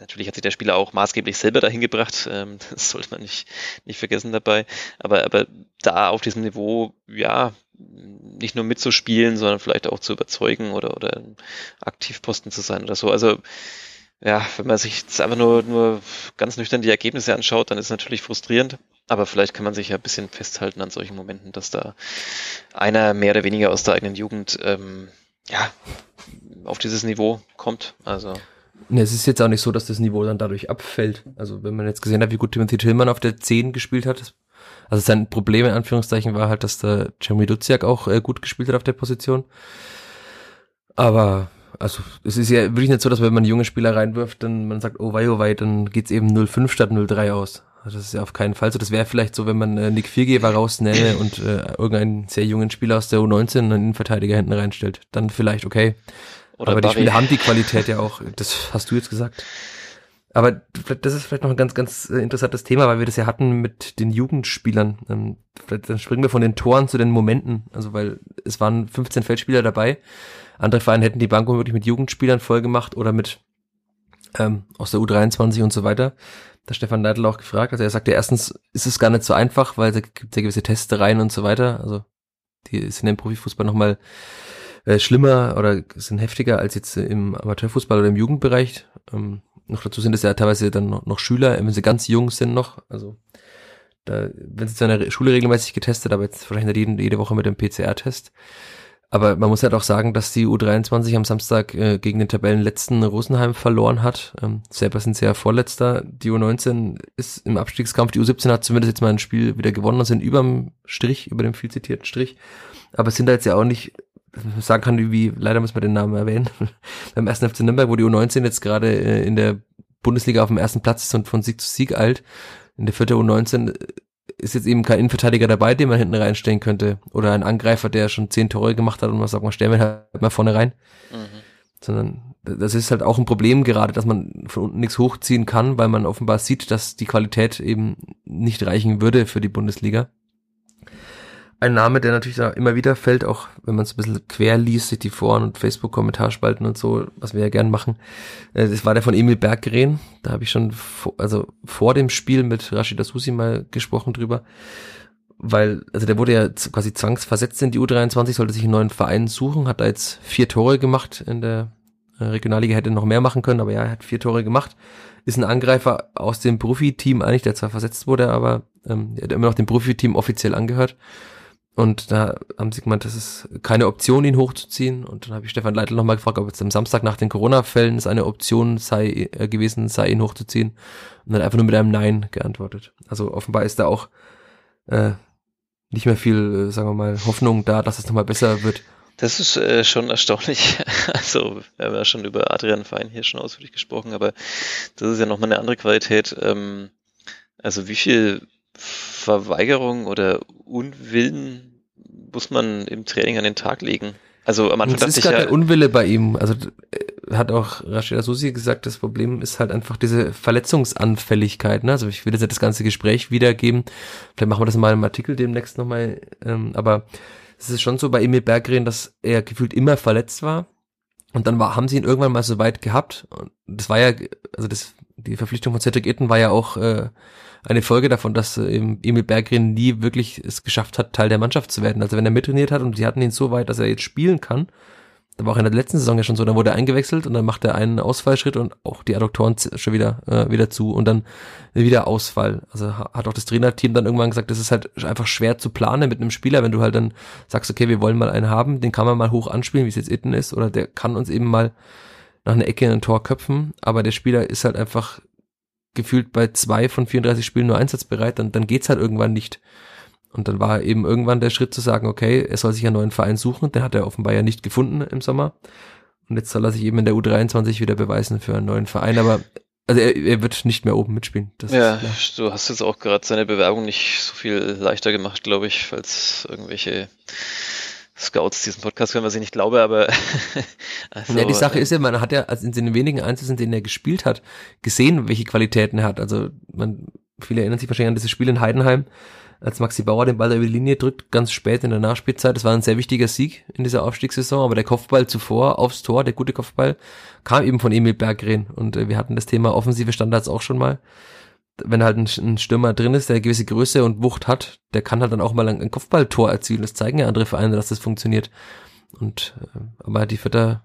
natürlich hat sich der Spieler auch maßgeblich selber dahin gebracht, ähm, [laughs] das sollte man nicht, nicht vergessen dabei, aber, aber da auf diesem Niveau, ja, nicht nur mitzuspielen, sondern vielleicht auch zu überzeugen oder, oder Aktivposten zu sein oder so. Also ja, wenn man sich jetzt einfach nur, nur ganz nüchtern die Ergebnisse anschaut, dann ist es natürlich frustrierend. Aber vielleicht kann man sich ja ein bisschen festhalten an solchen Momenten, dass da einer mehr oder weniger aus der eigenen Jugend ähm, ja, auf dieses Niveau kommt. Also. Ne, es ist jetzt auch nicht so, dass das Niveau dann dadurch abfällt. Also wenn man jetzt gesehen hat, wie gut Timothy Tillman auf der 10 gespielt hat, also sein Problem in Anführungszeichen war halt, dass der Jeremy Duziak auch äh, gut gespielt hat auf der Position. Aber also es ist ja wirklich nicht so, dass wenn man junge Spieler reinwirft, dann man sagt, oh wei, oh wei, dann geht's eben 0,5 statt 0,3 aus. Also das ist ja auf keinen Fall so. Das wäre vielleicht so, wenn man äh, Nick Viergeber rausnähme [clears throat] und äh, irgendeinen sehr jungen Spieler aus der U19 einen Innenverteidiger hinten reinstellt. Dann vielleicht okay. Oder Aber Barry. die Spiele haben die Qualität ja auch. Das hast du jetzt gesagt. Aber das ist vielleicht noch ein ganz, ganz äh, interessantes Thema, weil wir das ja hatten mit den Jugendspielern. Ähm, vielleicht dann springen wir von den Toren zu den Momenten. Also weil es waren 15 Feldspieler dabei. Andere Vereine hätten die Bank wirklich mit Jugendspielern voll gemacht oder mit ähm, aus der U23 und so weiter. Da Stefan Neidl auch gefragt. Also er sagte, erstens ist es gar nicht so einfach, weil es gibt ja gewisse Testereien und so weiter. Also die sind im Profifußball nochmal äh, schlimmer oder sind heftiger als jetzt im Amateurfußball oder im Jugendbereich. Ähm, noch dazu sind es ja teilweise dann noch, noch Schüler, wenn sie ganz jung sind noch. Also da wenn sie zu einer Schule regelmäßig getestet, aber jetzt wahrscheinlich jede, jede Woche mit dem PCR-Test. Aber man muss halt auch sagen, dass die U23 am Samstag äh, gegen den Tabellenletzten Rosenheim verloren hat. Ähm, selber sind sie ja Vorletzter. Die U19 ist im Abstiegskampf. Die U17 hat zumindest jetzt mal ein Spiel wieder gewonnen und sind überm Strich, über dem viel zitierten Strich. Aber sind da jetzt ja auch nicht sagen kann, wie, leider muss man den Namen erwähnen, [laughs] beim ersten FC Nürnberg, wo die U19 jetzt gerade äh, in der Bundesliga auf dem ersten Platz ist und von Sieg zu Sieg eilt. In der vierten U19 äh, ist jetzt eben kein Innenverteidiger dabei, den man hinten reinstellen könnte. Oder ein Angreifer, der schon zehn Tore gemacht hat und man sagt, man stellen wir halt mal vorne rein. Mhm. Sondern das ist halt auch ein Problem gerade, dass man von unten nichts hochziehen kann, weil man offenbar sieht, dass die Qualität eben nicht reichen würde für die Bundesliga ein Name, der natürlich da immer wieder fällt, auch wenn man es ein bisschen quer liest, sich die Foren und Facebook-Kommentarspalten und so, was wir ja gern machen. Äh, das war der von Emil Berggren. Da habe ich schon vor, also vor dem Spiel mit Rashida Susi mal gesprochen drüber. Weil, also der wurde ja quasi zwangsversetzt in die U23, sollte sich einen neuen Verein suchen, hat da jetzt vier Tore gemacht in der äh, Regionalliga, hätte noch mehr machen können, aber ja, er hat vier Tore gemacht. Ist ein Angreifer aus dem Profiteam eigentlich, der zwar versetzt wurde, aber ähm, er hat immer noch dem Profiteam offiziell angehört und da haben sie gemeint, das ist keine Option, ihn hochzuziehen. Und dann habe ich Stefan Leitl nochmal gefragt, ob jetzt am Samstag nach den Corona-Fällen es eine Option sei äh, gewesen sei, ihn hochzuziehen. Und dann einfach nur mit einem Nein geantwortet. Also offenbar ist da auch äh, nicht mehr viel, äh, sagen wir mal, Hoffnung da, dass es nochmal besser wird. Das ist äh, schon erstaunlich. [laughs] Also, wir haben ja schon über Adrian Fein hier schon ausführlich gesprochen, aber das ist ja nochmal eine andere Qualität. Ähm, also, wie viel Verweigerung oder Unwillen muss man im Training an den Tag legen? Also am Anfang das ist gar ja, kein Unwille bei ihm. Also äh, hat auch Rashida Susi gesagt, das Problem ist halt einfach diese Verletzungsanfälligkeit. Ne? Also ich will jetzt das ganze Gespräch wiedergeben. Vielleicht machen wir das mal im Artikel demnächst nochmal. Ähm, aber es ist schon so bei Emil Berggren, dass er gefühlt immer verletzt war. Und dann war, haben sie ihn irgendwann mal so weit gehabt. Und das war ja, also das die Verpflichtung von Cedric Itten war ja auch äh, eine Folge davon, dass äh, Emil Berggren nie wirklich es geschafft hat, Teil der Mannschaft zu werden. Also wenn er mittrainiert hat und die hatten ihn so weit, dass er jetzt spielen kann, da war auch in der letzten Saison ja schon so, dann wurde er eingewechselt und dann macht er einen Ausfallschritt und auch die Adduktoren schon wieder äh, wieder zu und dann wieder Ausfall. Also hat auch das Trainerteam dann irgendwann gesagt, das ist halt einfach schwer zu planen mit einem Spieler, wenn du halt dann sagst, okay, wir wollen mal einen haben, den kann man mal hoch anspielen, wie es jetzt Itten ist, oder der kann uns eben mal nach einer Ecke in ein Tor köpfen, aber der Spieler ist halt einfach gefühlt bei zwei von 34 Spielen nur einsatzbereit, dann, dann geht's halt irgendwann nicht. Und dann war eben irgendwann der Schritt zu sagen, okay, er soll sich einen neuen Verein suchen. Den hat er offenbar ja nicht gefunden im Sommer. Und jetzt soll er sich eben in der U23 wieder beweisen für einen neuen Verein. Aber also er, er wird nicht mehr oben mitspielen. ja, du hast jetzt auch gerade seine Bewerbung nicht so viel leichter gemacht, glaube ich, falls irgendwelche Scouts diesen Podcast hören, was ich nicht glaube, aber [laughs] also, ja, die Sache ist ja, man hat ja also in den wenigen Einzelnen, in denen er gespielt hat, gesehen, welche Qualitäten er hat. Also man, viele erinnern sich wahrscheinlich an dieses Spiel in Heidenheim, als Maxi Bauer den Ball über die Linie drückt, ganz spät in der Nachspielzeit. Das war ein sehr wichtiger Sieg in dieser Aufstiegssaison, aber der Kopfball zuvor aufs Tor, der gute Kopfball, kam eben von Emil Berggren. Und äh, wir hatten das Thema offensive Standards auch schon mal. Wenn halt ein, ein Stürmer drin ist, der eine gewisse Größe und Wucht hat, der kann halt dann auch mal ein, Kopfballtor erzielen. Das zeigen ja andere Vereine, dass das funktioniert. Und äh, aber die Vierter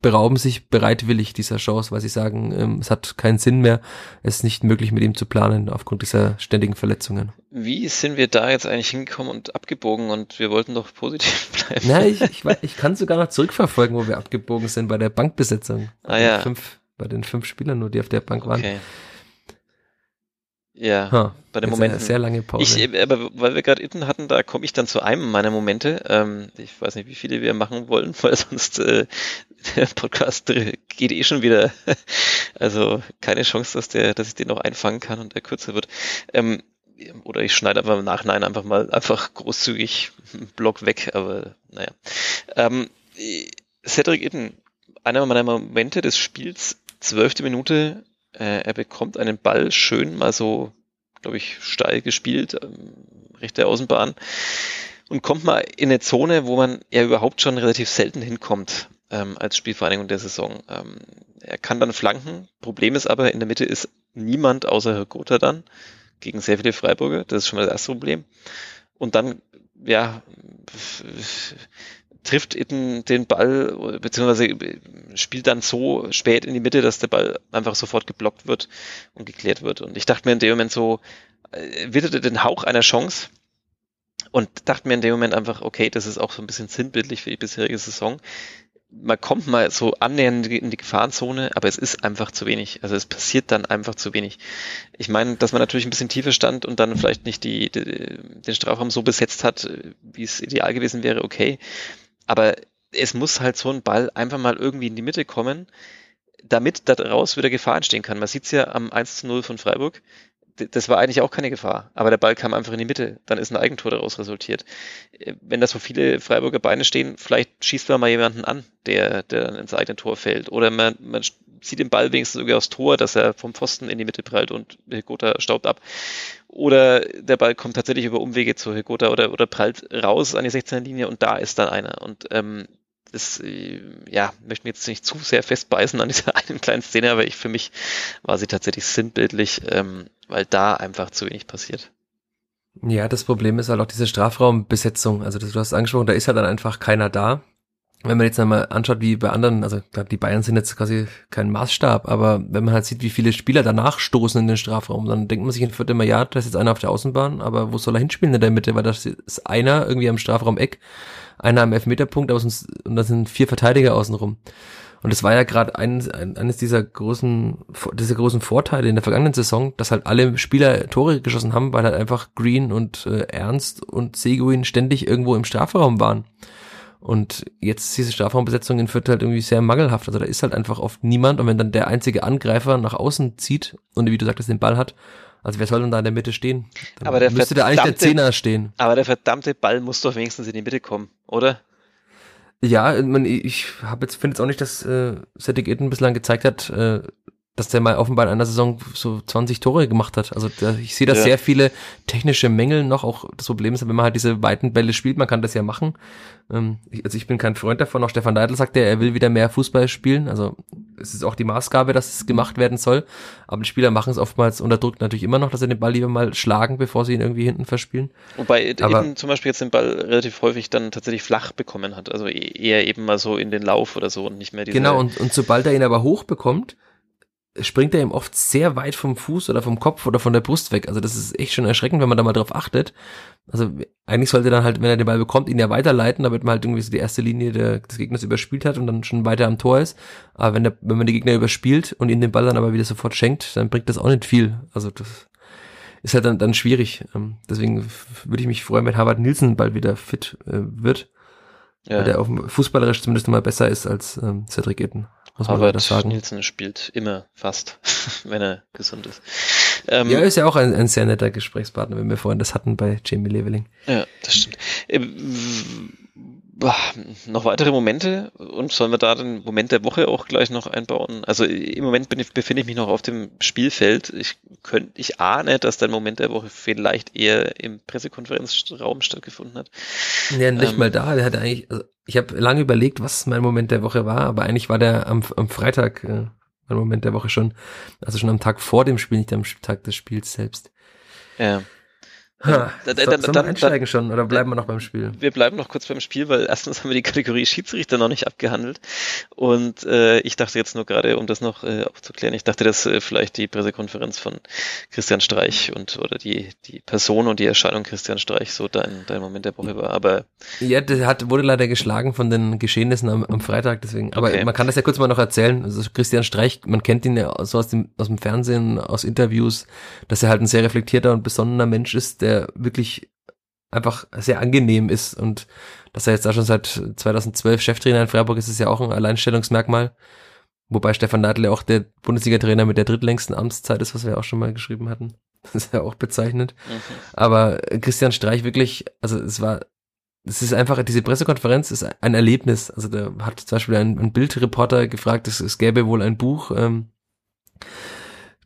berauben sich bereitwillig dieser Chance, weil sie sagen, ähm, es hat keinen Sinn mehr, es ist nicht möglich mit ihm zu planen aufgrund dieser ständigen Verletzungen. Wie sind wir da jetzt eigentlich hingekommen und abgebogen und wir wollten doch positiv [laughs] bleiben? Na, ich, ich, ich kann sogar noch zurückverfolgen, wo wir abgebogen sind bei der Bankbesetzung. Ah ja. Fünf, bei den fünf Spielern nur, die auf der Bank waren. Ja, huh, bei den Momenten. Sehr lange Pause. Ich, aber weil wir gerade Itten hatten, da komme ich dann zu einem meiner Momente. Ähm, ich weiß nicht, wie viele wir machen wollen, [laughs] weil sonst äh, der Podcast geht eh schon wieder. [laughs] also keine Chance, dass der, dass ich den noch einfangen kann und der kürzer wird. Ähm, oder ich schneide einfach im Nachhinein einfach mal einfach großzügig einen Block weg, aber naja. Ähm, Cedric Itten, einer meiner Momente des Spiels, zwölfte Minute, äh, er bekommt einen Ball schön mal so, glaube ich, steil gespielt, ähm, rechte Außenbahn und kommt mal in eine Zone, wo man ja überhaupt schon relativ selten hinkommt ähm, als Spielvereinigung der Saison. Ähm, er kann dann flanken. Problem ist aber, in der Mitte ist niemand außer Herr Gotha dann gegen sehr viele Freiburger. Das ist schon mal das erste Problem. Und dann, ja, trifft Itten den Ball, beziehungsweise spielt dann so spät in die Mitte, dass der Ball einfach sofort geblockt wird und geklärt wird. Und ich dachte mir in dem Moment so, äh, witterte den Hauch einer Chance und dachte mir in dem Moment einfach, okay, das ist auch so ein bisschen sinnbildlich für die bisherige Saison. Man kommt mal so annähernd in die Gefahrenzone, aber es ist einfach zu wenig. Also es passiert dann einfach zu wenig. Ich meine, dass man natürlich ein bisschen tiefer stand und dann vielleicht nicht die, die den Strafraum so besetzt hat, wie es ideal gewesen wäre, okay. Aber es muss halt so ein Ball einfach mal irgendwie in die Mitte kommen, damit daraus wieder Gefahr entstehen kann. Man sieht es ja am 1 zu 0 von Freiburg. Das war eigentlich auch keine Gefahr, aber der Ball kam einfach in die Mitte. Dann ist ein Eigentor daraus resultiert. Äh, wenn da so viele Freiburger Beine stehen, vielleicht schießt man mal jemanden an, der, der dann ins eigene Tor fällt. Oder man, man zieht den Ball wenigstens sogar aufs Tor, dass er vom Pfosten in die Mitte prallt und Hegota staubt ab. Oder der Ball kommt tatsächlich über Umwege zu Hegota oder, oder prallt raus an die 16er Linie und da ist dann einer. Und ähm, das, äh, ja, möchte mir jetzt nicht zu sehr festbeißen an dieser [laughs] einen kleinen Szene, aber ich, für mich war sie tatsächlich sinnbildlich, ähm, weil da einfach zu wenig passiert. Ja, das Problem ist halt auch diese Strafraumbesetzung. Also du hast angesprochen, da ist halt dann einfach keiner da wenn man jetzt einmal anschaut, wie bei anderen, also die Bayern sind jetzt quasi kein Maßstab, aber wenn man halt sieht, wie viele Spieler danach stoßen in den Strafraum, dann denkt man sich in immer, ja, da ist jetzt einer auf der Außenbahn, aber wo soll er hinspielen in der Mitte? Weil da ist einer irgendwie am Strafraum-Eck, einer am Elfmeterpunkt und da sind vier Verteidiger außenrum. Und es war ja gerade ein, ein, eines dieser großen, dieser großen Vorteile in der vergangenen Saison, dass halt alle Spieler Tore geschossen haben, weil halt einfach Green und äh, Ernst und Seguin ständig irgendwo im Strafraum waren. Und jetzt ist diese Strafraumbesetzung in Fürth halt irgendwie sehr mangelhaft. Also da ist halt einfach oft niemand. Und wenn dann der einzige Angreifer nach außen zieht und wie du sagtest, den Ball hat, also wer soll denn da in der Mitte stehen? Dann aber der müsste da eigentlich der Zehner stehen. Aber der verdammte Ball muss doch wenigstens in die Mitte kommen, oder? Ja, ich habe jetzt finde jetzt auch nicht, dass äh, Cedric Eden bislang gezeigt hat, äh, dass der mal offenbar in einer Saison so 20 Tore gemacht hat. Also da, ich sehe da Ja. sehr viele technische Mängel noch. Auch das Problem ist, wenn man halt diese weiten Bälle spielt, man kann das ja machen. Ähm, ich, also ich bin kein Freund davon. Auch Stefan Neidl sagt ja, er will wieder mehr Fußball spielen. Also es ist auch die Maßgabe, dass es gemacht werden soll. Aber die Spieler machen es oftmals unter Druck natürlich immer noch, dass sie den Ball lieber mal schlagen, bevor sie ihn irgendwie hinten verspielen. Wobei Aber- eben zum Beispiel jetzt den Ball relativ häufig dann tatsächlich flach bekommen hat. Also e- eher eben mal so in den Lauf oder so und nicht mehr diese. Genau, und, und sobald er ihn aber hoch bekommt, springt er ihm oft sehr weit vom Fuß oder vom Kopf oder von der Brust weg. Also das ist echt schon erschreckend, wenn man da mal drauf achtet. Also eigentlich sollte er dann halt, wenn er den Ball bekommt, ihn ja weiterleiten, damit man halt irgendwie so die erste Linie der, des Gegners überspielt hat und dann schon weiter am Tor ist. Aber wenn, der, wenn man die Gegner überspielt und ihnen den Ball dann aber wieder sofort schenkt, dann bringt das auch nicht viel. Also das ist halt dann, dann schwierig. Ähm, Deswegen würde ich mich freuen, wenn Harvard Nielsen bald wieder fit äh, wird, ja. weil der auf dem fußballerisch zumindest mal besser ist als ähm, Cedric Itten. Muss man Harvard sagen. Nielsen spielt immer fast, [laughs] wenn er gesund ist. Ähm, Ja, ist ja auch ein, ein sehr netter Gesprächspartner, wenn wir vorhin das hatten bei Jamie Leveling. Ja, das stimmt. Ähm, noch weitere Momente und sollen wir da den Moment der Woche auch gleich noch einbauen? Also im Moment ich, befinde ich mich noch auf dem Spielfeld. Ich könnte, ich ahne, dass dein Moment der Woche vielleicht eher im Pressekonferenzraum stattgefunden hat. Ja, nicht Ähm. mal da. Der hatte eigentlich, also ich habe lange überlegt, was mein Moment der Woche war, aber eigentlich war der am, am Freitag äh, mein Moment der Woche schon. Also schon am Tag vor dem Spiel, nicht am Tag des Spiels selbst. Ja. Ha, Da- da- dann- sollen wir einsteigen schon oder bleiben wir noch beim Spiel? Wir bleiben noch kurz beim Spiel, weil erstens haben wir die Kategorie Schiedsrichter noch nicht abgehandelt. Und äh, ich dachte jetzt nur gerade, um das noch äh, aufzuklären, ich dachte, dass äh, vielleicht die Pressekonferenz von Christian Streich und oder die, die Person und die Erscheinung Christian Streich so dein, dein Moment der Woche war. Aber Ja, der hat, wurde leider geschlagen von den Geschehnissen am, am Freitag, deswegen. Aber Okay. man kann das ja kurz mal noch erzählen. Also Christian Streich, man kennt ihn ja so aus dem, aus dem Fernsehen, aus Interviews, dass er halt ein sehr reflektierter und besonnener Mensch ist, der wirklich einfach sehr angenehm ist und dass er jetzt da schon seit 2012 Cheftrainer in Freiburg ist, ist ja auch ein Alleinstellungsmerkmal. Wobei Stefan Neidl ja auch der Bundesliga-Trainer mit der drittlängsten Amtszeit ist, was wir auch schon mal geschrieben hatten. [laughs] Das ist ja auch bezeichnend. mhm. Aber Christian Streich wirklich, also es war, es ist einfach, diese Pressekonferenz ist ein Erlebnis. Also da hat zum Beispiel ein, ein Bildreporter gefragt, es, es gäbe wohl ein Buch, ähm,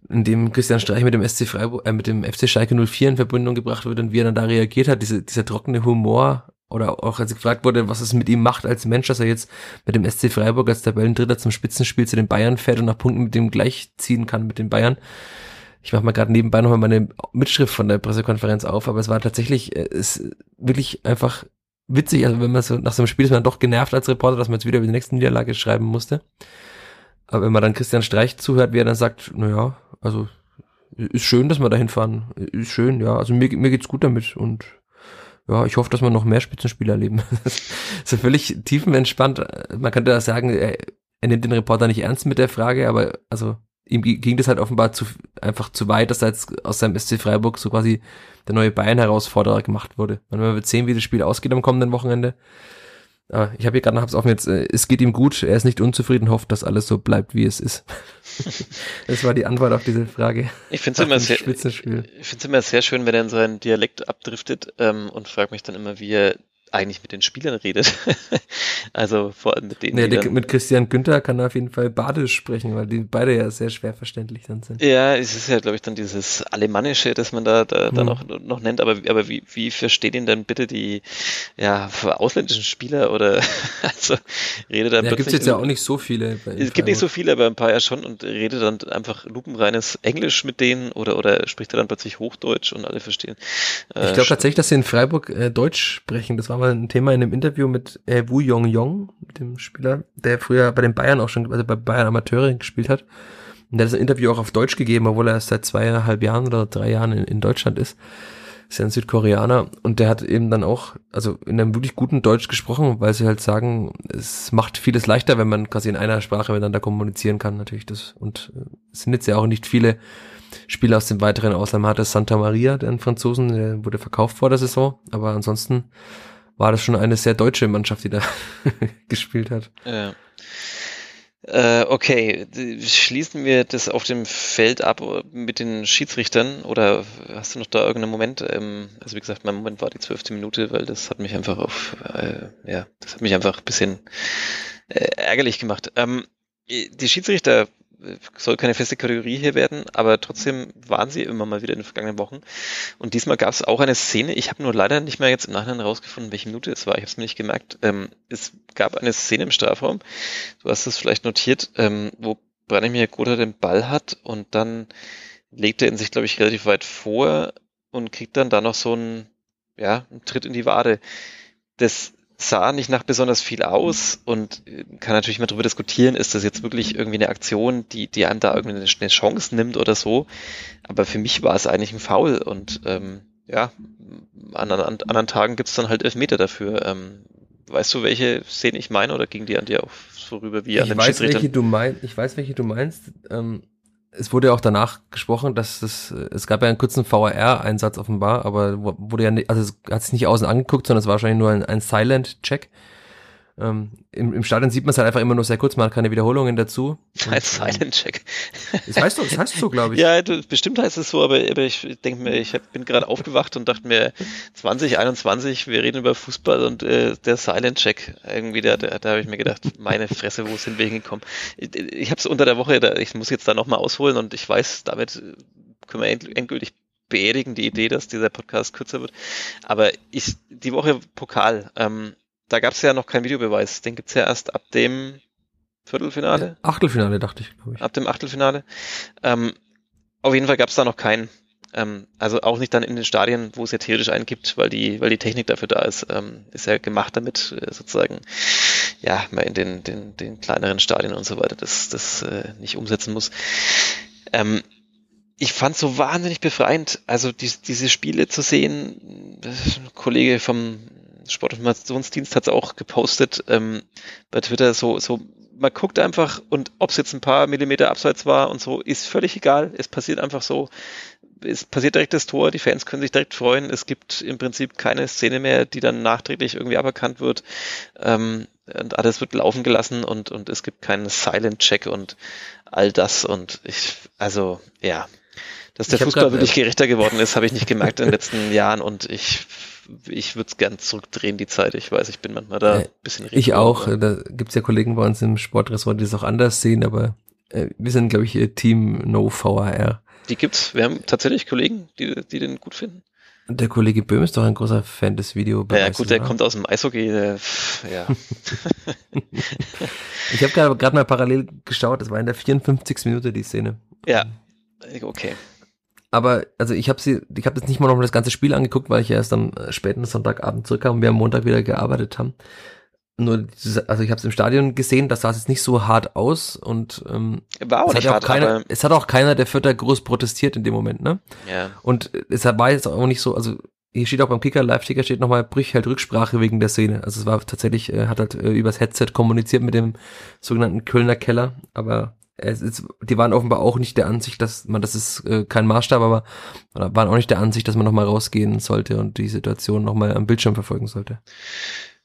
in dem Christian Streich mit dem SC Freiburg, äh, mit dem FC Schalke 04 in Verbindung gebracht wird und wie er dann da reagiert hat, diese, dieser trockene Humor oder auch als gefragt wurde, was es mit ihm macht als Mensch, dass er jetzt mit dem SC Freiburg als Tabellendritter zum Spitzenspiel zu den Bayern fährt und nach Punkten mit dem gleichziehen kann mit den Bayern. Ich mache mal gerade nebenbei nochmal meine Mitschrift von der Pressekonferenz auf, aber es war tatsächlich, äh, es wirklich einfach witzig, also wenn man so nach so einem Spiel ist man doch genervt als Reporter, dass man jetzt wieder über die nächste Niederlage schreiben musste. Aber wenn man dann Christian Streich zuhört, wie er dann sagt, naja, also ist schön, dass wir da hinfahren. Ist schön, ja. Also mir, mir geht's gut damit und ja, ich hoffe, dass wir noch mehr Spitzenspieler erleben. [laughs] so völlig tiefenentspannt. Man könnte da sagen, er, er nimmt den Reporter nicht ernst mit der Frage, aber also ihm gi- ging das halt offenbar zu, einfach zu weit, dass er jetzt aus seinem SC Freiburg so quasi der neue Bayern-Herausforderer gemacht wurde. Man wird sehen, wie das Spiel ausgeht am kommenden Wochenende. Aber ich habe hier gerade noch hab's offen jetzt, äh, es geht ihm gut, er ist nicht unzufrieden, hofft, dass alles so bleibt, wie es ist. [laughs] das war die Antwort auf diese Frage. Ich finde es immer sehr, ich find's immer sehr schön, wenn er in seinen Dialekt abdriftet ähm, und frage mich dann immer, wie er eigentlich mit den Spielern redet. [laughs] also vor allem mit denen, Nee, die dann, mit Christian Günther kann er auf jeden Fall Badisch sprechen, weil die beide ja sehr schwer verständlich dann sind. Ja, es ist ja, glaube ich, dann dieses Alemannische, das man da, da, da Mhm. noch, noch nennt, aber, aber wie, wie verstehen ihn denn bitte die ja, ausländischen Spieler oder [laughs] also redet er Ja, gibt's plötzlich jetzt ja auch nicht so viele. Es gibt nicht so Freiburg. viele, aber ein paar ja schon und redet dann einfach lupenreines Englisch mit denen oder, oder spricht er dann plötzlich Hochdeutsch und alle verstehen. Äh, Ich glaube tatsächlich, dass sie in Freiburg äh, Deutsch sprechen. Das war mal ein Thema in einem Interview mit äh, Wu Yong Yong, dem Spieler, der früher bei den Bayern auch schon, also bei Bayern Amateure gespielt hat. Und der hat das Interview auch auf Deutsch gegeben, obwohl er erst seit zweieinhalb Jahren oder drei Jahren in, in Deutschland ist. Ist ja ein Südkoreaner und der hat eben dann auch, also in einem wirklich guten Deutsch gesprochen, weil sie halt sagen, es macht vieles leichter, wenn man quasi in einer Sprache miteinander kommunizieren kann, natürlich das. Und äh, es sind jetzt ja auch nicht viele Spieler aus dem weiteren Ausland. Man hatte Santa Maria, den Franzosen, der wurde verkauft vor der Saison, aber ansonsten war das schon eine sehr deutsche Mannschaft, die da [laughs] gespielt hat. Ja. Äh, okay, schließen wir das auf dem Feld ab mit den Schiedsrichtern oder hast du noch da irgendeinen Moment? Ähm, also wie gesagt, mein Moment war die zwölfte Minute, weil das hat mich einfach auf, äh, ja, das hat mich einfach ein bisschen äh, ärgerlich gemacht. Ähm, die Schiedsrichter soll keine feste Kategorie hier werden, aber trotzdem waren sie immer mal wieder in den vergangenen Wochen. Und diesmal gab es auch eine Szene, ich habe nur leider nicht mehr jetzt im Nachhinein rausgefunden, welche Minute es war, ich habe es mir nicht gemerkt. Ähm, es gab eine Szene im Strafraum, du hast es vielleicht notiert, ähm, wo Branimir Gotha den Ball hat und dann legt er ihn sich, glaube ich, relativ weit vor und kriegt dann da noch so einen, ja, einen Tritt in die Wade. Das sah nicht nach besonders viel aus und äh, kann natürlich mal darüber diskutieren, ist das jetzt wirklich irgendwie eine Aktion, die, die einem da irgendwie eine Chance nimmt oder so. Aber für mich war es eigentlich ein Foul und ähm, ja, an, an, an anderen Tagen gibt's dann halt Elfmeter dafür. Ähm, weißt du, welche Szene ich meine oder ging die an dir auch so rüber wie ich an den weiß, welche du meinst. Ich weiß, welche du meinst. Ähm, es wurde ja auch danach gesprochen, dass es, es gab ja einen kurzen VAR-Einsatz offenbar, aber wurde ja, nicht, also es hat sich nicht außen angeguckt, sondern es war wahrscheinlich nur ein, ein Silent-Check. Ähm, im, Im Stadion sieht man es halt einfach immer nur sehr kurz, man hat keine Wiederholungen dazu. [laughs] Ein Silent-Check. Das heißt so, das heißt so, glaube [laughs] ich. Ja, du, bestimmt heißt es so, aber, aber ich denke mir, ich hab, bin gerade aufgewacht und dachte mir, 2021, wir reden über Fußball und äh, der Silent-Check, irgendwie, da, da, da habe ich mir gedacht, meine Fresse, wo sind wir hingekommen? Ich, ich habe es unter der Woche, da, ich muss jetzt da nochmal ausholen und ich weiß, damit können wir endgültig beerdigen, die Idee, dass dieser Podcast kürzer wird. Aber ich, die Woche Pokal, ähm, da gab es ja noch keinen Videobeweis. Den gibt's ja erst ab dem Viertelfinale. Ja, Achtelfinale, dachte ich, glaube ich. Ab dem Achtelfinale. Ähm, auf jeden Fall gab's da noch keinen. Ähm, also auch nicht dann in den Stadien, wo es ja theoretisch einen gibt, weil die, weil die Technik dafür da ist. Ähm, ist ja gemacht damit, äh, sozusagen, ja, mal in den, den, den kleineren Stadien und so weiter, das, das äh, nicht umsetzen muss. Ähm, ich fand so wahnsinnig befreiend, also die, diese Spiele zu sehen. Ein Kollege vom Sportinformationsdienst hat es auch gepostet ähm, bei Twitter, so, so, man guckt einfach und ob es jetzt ein paar Millimeter abseits war und so, ist völlig egal. Es passiert einfach so. Es passiert direkt das Tor, die Fans können sich direkt freuen. Es gibt im Prinzip keine Szene mehr, die dann nachträglich irgendwie aberkannt wird. Ähm, und alles wird laufen gelassen und, und es gibt keinen Silent-Check und all das. Und ich, also, ja, dass der Fußball wirklich gerechter geworden ist, habe ich nicht gemerkt in den letzten [laughs] Jahren und ich ich würde es gern zurückdrehen, die Zeit. Ich weiß, ich bin manchmal da ein bisschen Ich auch. Da gibt's ja Kollegen bei uns im Sportressort, die es auch anders sehen, aber äh, wir sind, glaube ich, Team No VAR. Die gibt's. Wir haben tatsächlich Kollegen, die, die den gut finden. Der Kollege Böhm ist doch ein großer Fan des Videos. Ja, gut, der oder? kommt aus dem Eishockey. Der, ja. [laughs] ich habe gerade mal parallel geschaut, das war in der 54. Minute die Szene. Ja, okay. Aber also ich habe sie, ich habe jetzt nicht mal noch das ganze Spiel angeguckt, weil ich ja erst am äh, späten Sonntagabend zurückkam und wir am Montag wieder gearbeitet haben. Nur, also ich habe es im Stadion gesehen, das sah jetzt nicht so hart aus und ähm, war auch es, hat hart, auch keiner, es hat auch keiner der Vierter groß protestiert in dem Moment, ne? Ja. Und es war jetzt auch nicht so, also hier steht auch beim Kicker Live-Ticker steht nochmal Brüch halt Rücksprache wegen der Szene. Also es war tatsächlich, äh, hat halt äh, übers Headset kommuniziert mit dem sogenannten Kölner Keller, aber es ist, die waren offenbar auch nicht der Ansicht, dass man, das ist äh, kein Maßstab, aber waren auch nicht der Ansicht, dass man nochmal rausgehen sollte und die Situation nochmal am Bildschirm verfolgen sollte.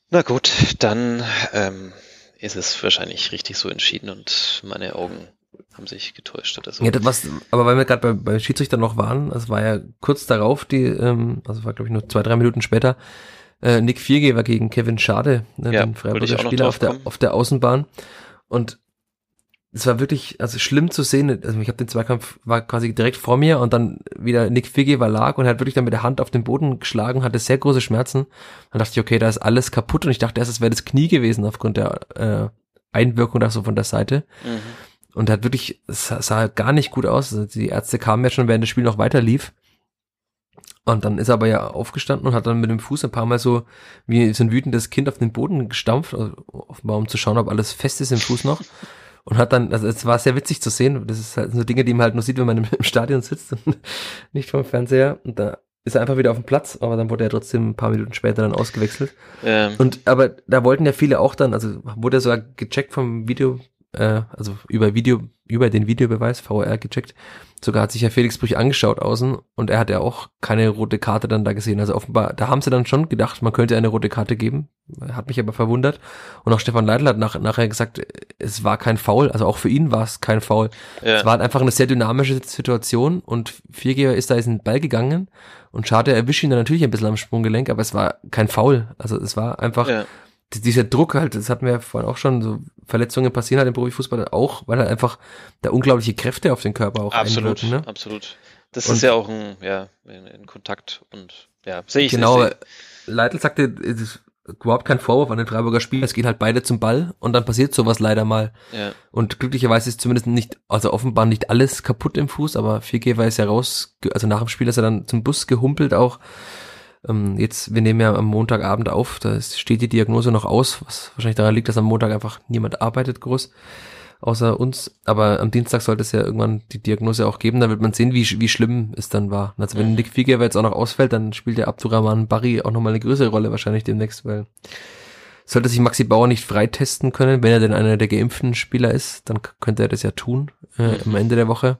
Na gut, dann ähm, ist es wahrscheinlich richtig so entschieden und meine Augen haben sich getäuscht oder so. Ja, das was, aber weil wir gerade bei, bei Schiedsrichter noch waren, es war ja kurz darauf, die, ähm, also war glaube ich nur zwei, drei Minuten später, äh, Nick Viergeber gegen Kevin Schade, ne, ja, den Freiburger Spieler auf der, auf der Außenbahn. Und es war wirklich also schlimm zu sehen. Also ich habe den Zweikampf war quasi direkt vor mir und dann wieder Nick Figge war lag und er hat wirklich dann mit der Hand auf den Boden geschlagen, hatte sehr große Schmerzen. Dann dachte ich, okay, da ist alles kaputt und ich dachte erst, es wäre das Knie gewesen aufgrund der äh, Einwirkung da so von der Seite. Mhm. Und er hat wirklich, es sah gar nicht gut aus. Also die Ärzte kamen ja schon, während das Spiel noch weiter lief. Und dann ist er aber ja aufgestanden und hat dann mit dem Fuß ein paar Mal so wie so ein wütendes Kind auf den Boden gestampft, also offenbar um zu schauen, ob alles fest ist im Fuß noch [laughs] und hat dann, also es war sehr witzig zu sehen. Das ist halt so Dinge, die man halt nur sieht, wenn man im, [laughs] im Stadion sitzt und nicht vom Fernseher. Und da ist er einfach wieder auf dem Platz, aber dann wurde er trotzdem ein paar Minuten später dann ausgewechselt. Ähm. Und aber da wollten ja viele auch dann, also wurde er sogar gecheckt vom Video, äh, also über Video, über den Videobeweis, VR gecheckt. Sogar hat sich ja Felix Brüch angeschaut außen und er hat ja auch keine rote Karte dann da gesehen. Also offenbar, da haben sie dann schon gedacht, man könnte eine rote Karte geben. Hat mich aber verwundert. Und auch Stefan Leitl hat nach, nachher gesagt, es war kein Foul. Also auch für ihn war es kein Foul. Ja. Es war einfach eine sehr dynamische Situation und Viergeber ist da in den Ball gegangen und Schade erwischt ihn dann natürlich ein bisschen am Sprunggelenk, aber es war kein Foul. Also es war einfach, ja dieser Druck halt, das hatten wir ja vorhin auch schon, so Verletzungen passieren halt im Profifußball auch, weil halt einfach da unglaubliche Kräfte auf den Körper auch Absolut, einwirken, ne? absolut. Das Und- ist ja auch ein, ja, ein, Kontakt und ja, sehe ich. Genau, sehe Leitl sagte, es ist überhaupt kein Vorwurf an den Freiburger Spieler, es gehen halt beide zum Ball und dann passiert sowas leider mal. Ja, Und glücklicherweise ist zumindest nicht, also offenbar nicht alles kaputt im Fuß, aber Viergeber ist ja raus, also nach dem Spiel ist er dann zum Bus gehumpelt auch. Ähm, jetzt, wir nehmen ja am Montagabend auf, da steht die Diagnose noch aus, was wahrscheinlich daran liegt, dass am Montag einfach niemand arbeitet groß, außer uns. Aber am Dienstag sollte es ja irgendwann die Diagnose auch geben, dann wird man sehen, wie, wie schlimm es dann war. Also wenn. Nick Viergeber jetzt auch noch ausfällt, dann spielt der Abdurrahman Barry auch nochmal eine größere Rolle wahrscheinlich demnächst, weil sollte sich Maxi Bauer nicht freitesten können, wenn er denn einer der geimpften Spieler ist, dann könnte er das ja tun äh, am. Ende der Woche.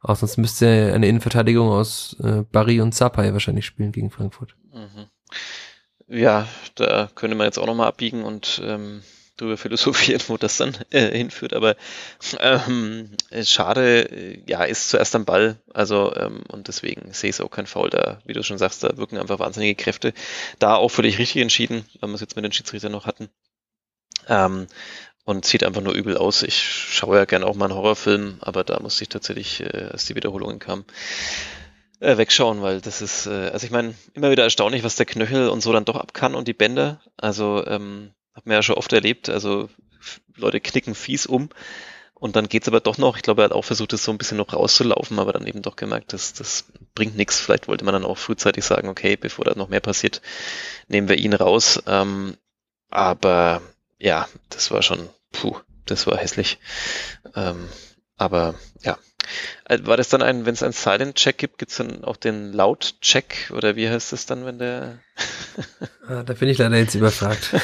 Aber sonst müsste eine Innenverteidigung aus äh, Barry und Sapai wahrscheinlich spielen gegen Frankfurt. mhm. ja, da könnte man jetzt auch nochmal abbiegen und ähm, drüber philosophieren, wo das dann äh, hinführt. Aber ähm, äh, schade, ja, ist zuerst am Ball. Also ähm, und deswegen sehe ich es auch kein Foul da, wie du schon sagst, da wirken einfach wahnsinnige Kräfte. Da auch völlig richtig entschieden, weil wir es jetzt mit den Schiedsrichtern noch hatten. Ähm, und sieht einfach nur übel aus. Ich schaue ja gerne auch mal einen Horrorfilm, aber da musste ich tatsächlich, äh, als die Wiederholungen kamen, äh, wegschauen, weil das ist, äh, also ich meine, immer wieder erstaunlich, was der Knöchel und so dann doch ab kann und die Bänder. Also ähm, hat man ja schon oft erlebt, also Leute knicken fies um und dann geht's aber doch noch. Ich glaube, er hat auch versucht, das so ein bisschen noch rauszulaufen, aber dann eben doch gemerkt, dass das bringt nichts. Vielleicht wollte man dann auch frühzeitig sagen, okay, bevor da noch mehr passiert, nehmen wir ihn raus. Ähm, aber ja, das war schon, puh, das war hässlich. Ähm, aber ja. Äh, War das dann ein, wenn es einen Silent-Check gibt, gibt's dann auch den Laut-Check oder wie heißt das dann, wenn der [laughs] Ah, da bin ich leider jetzt überfragt.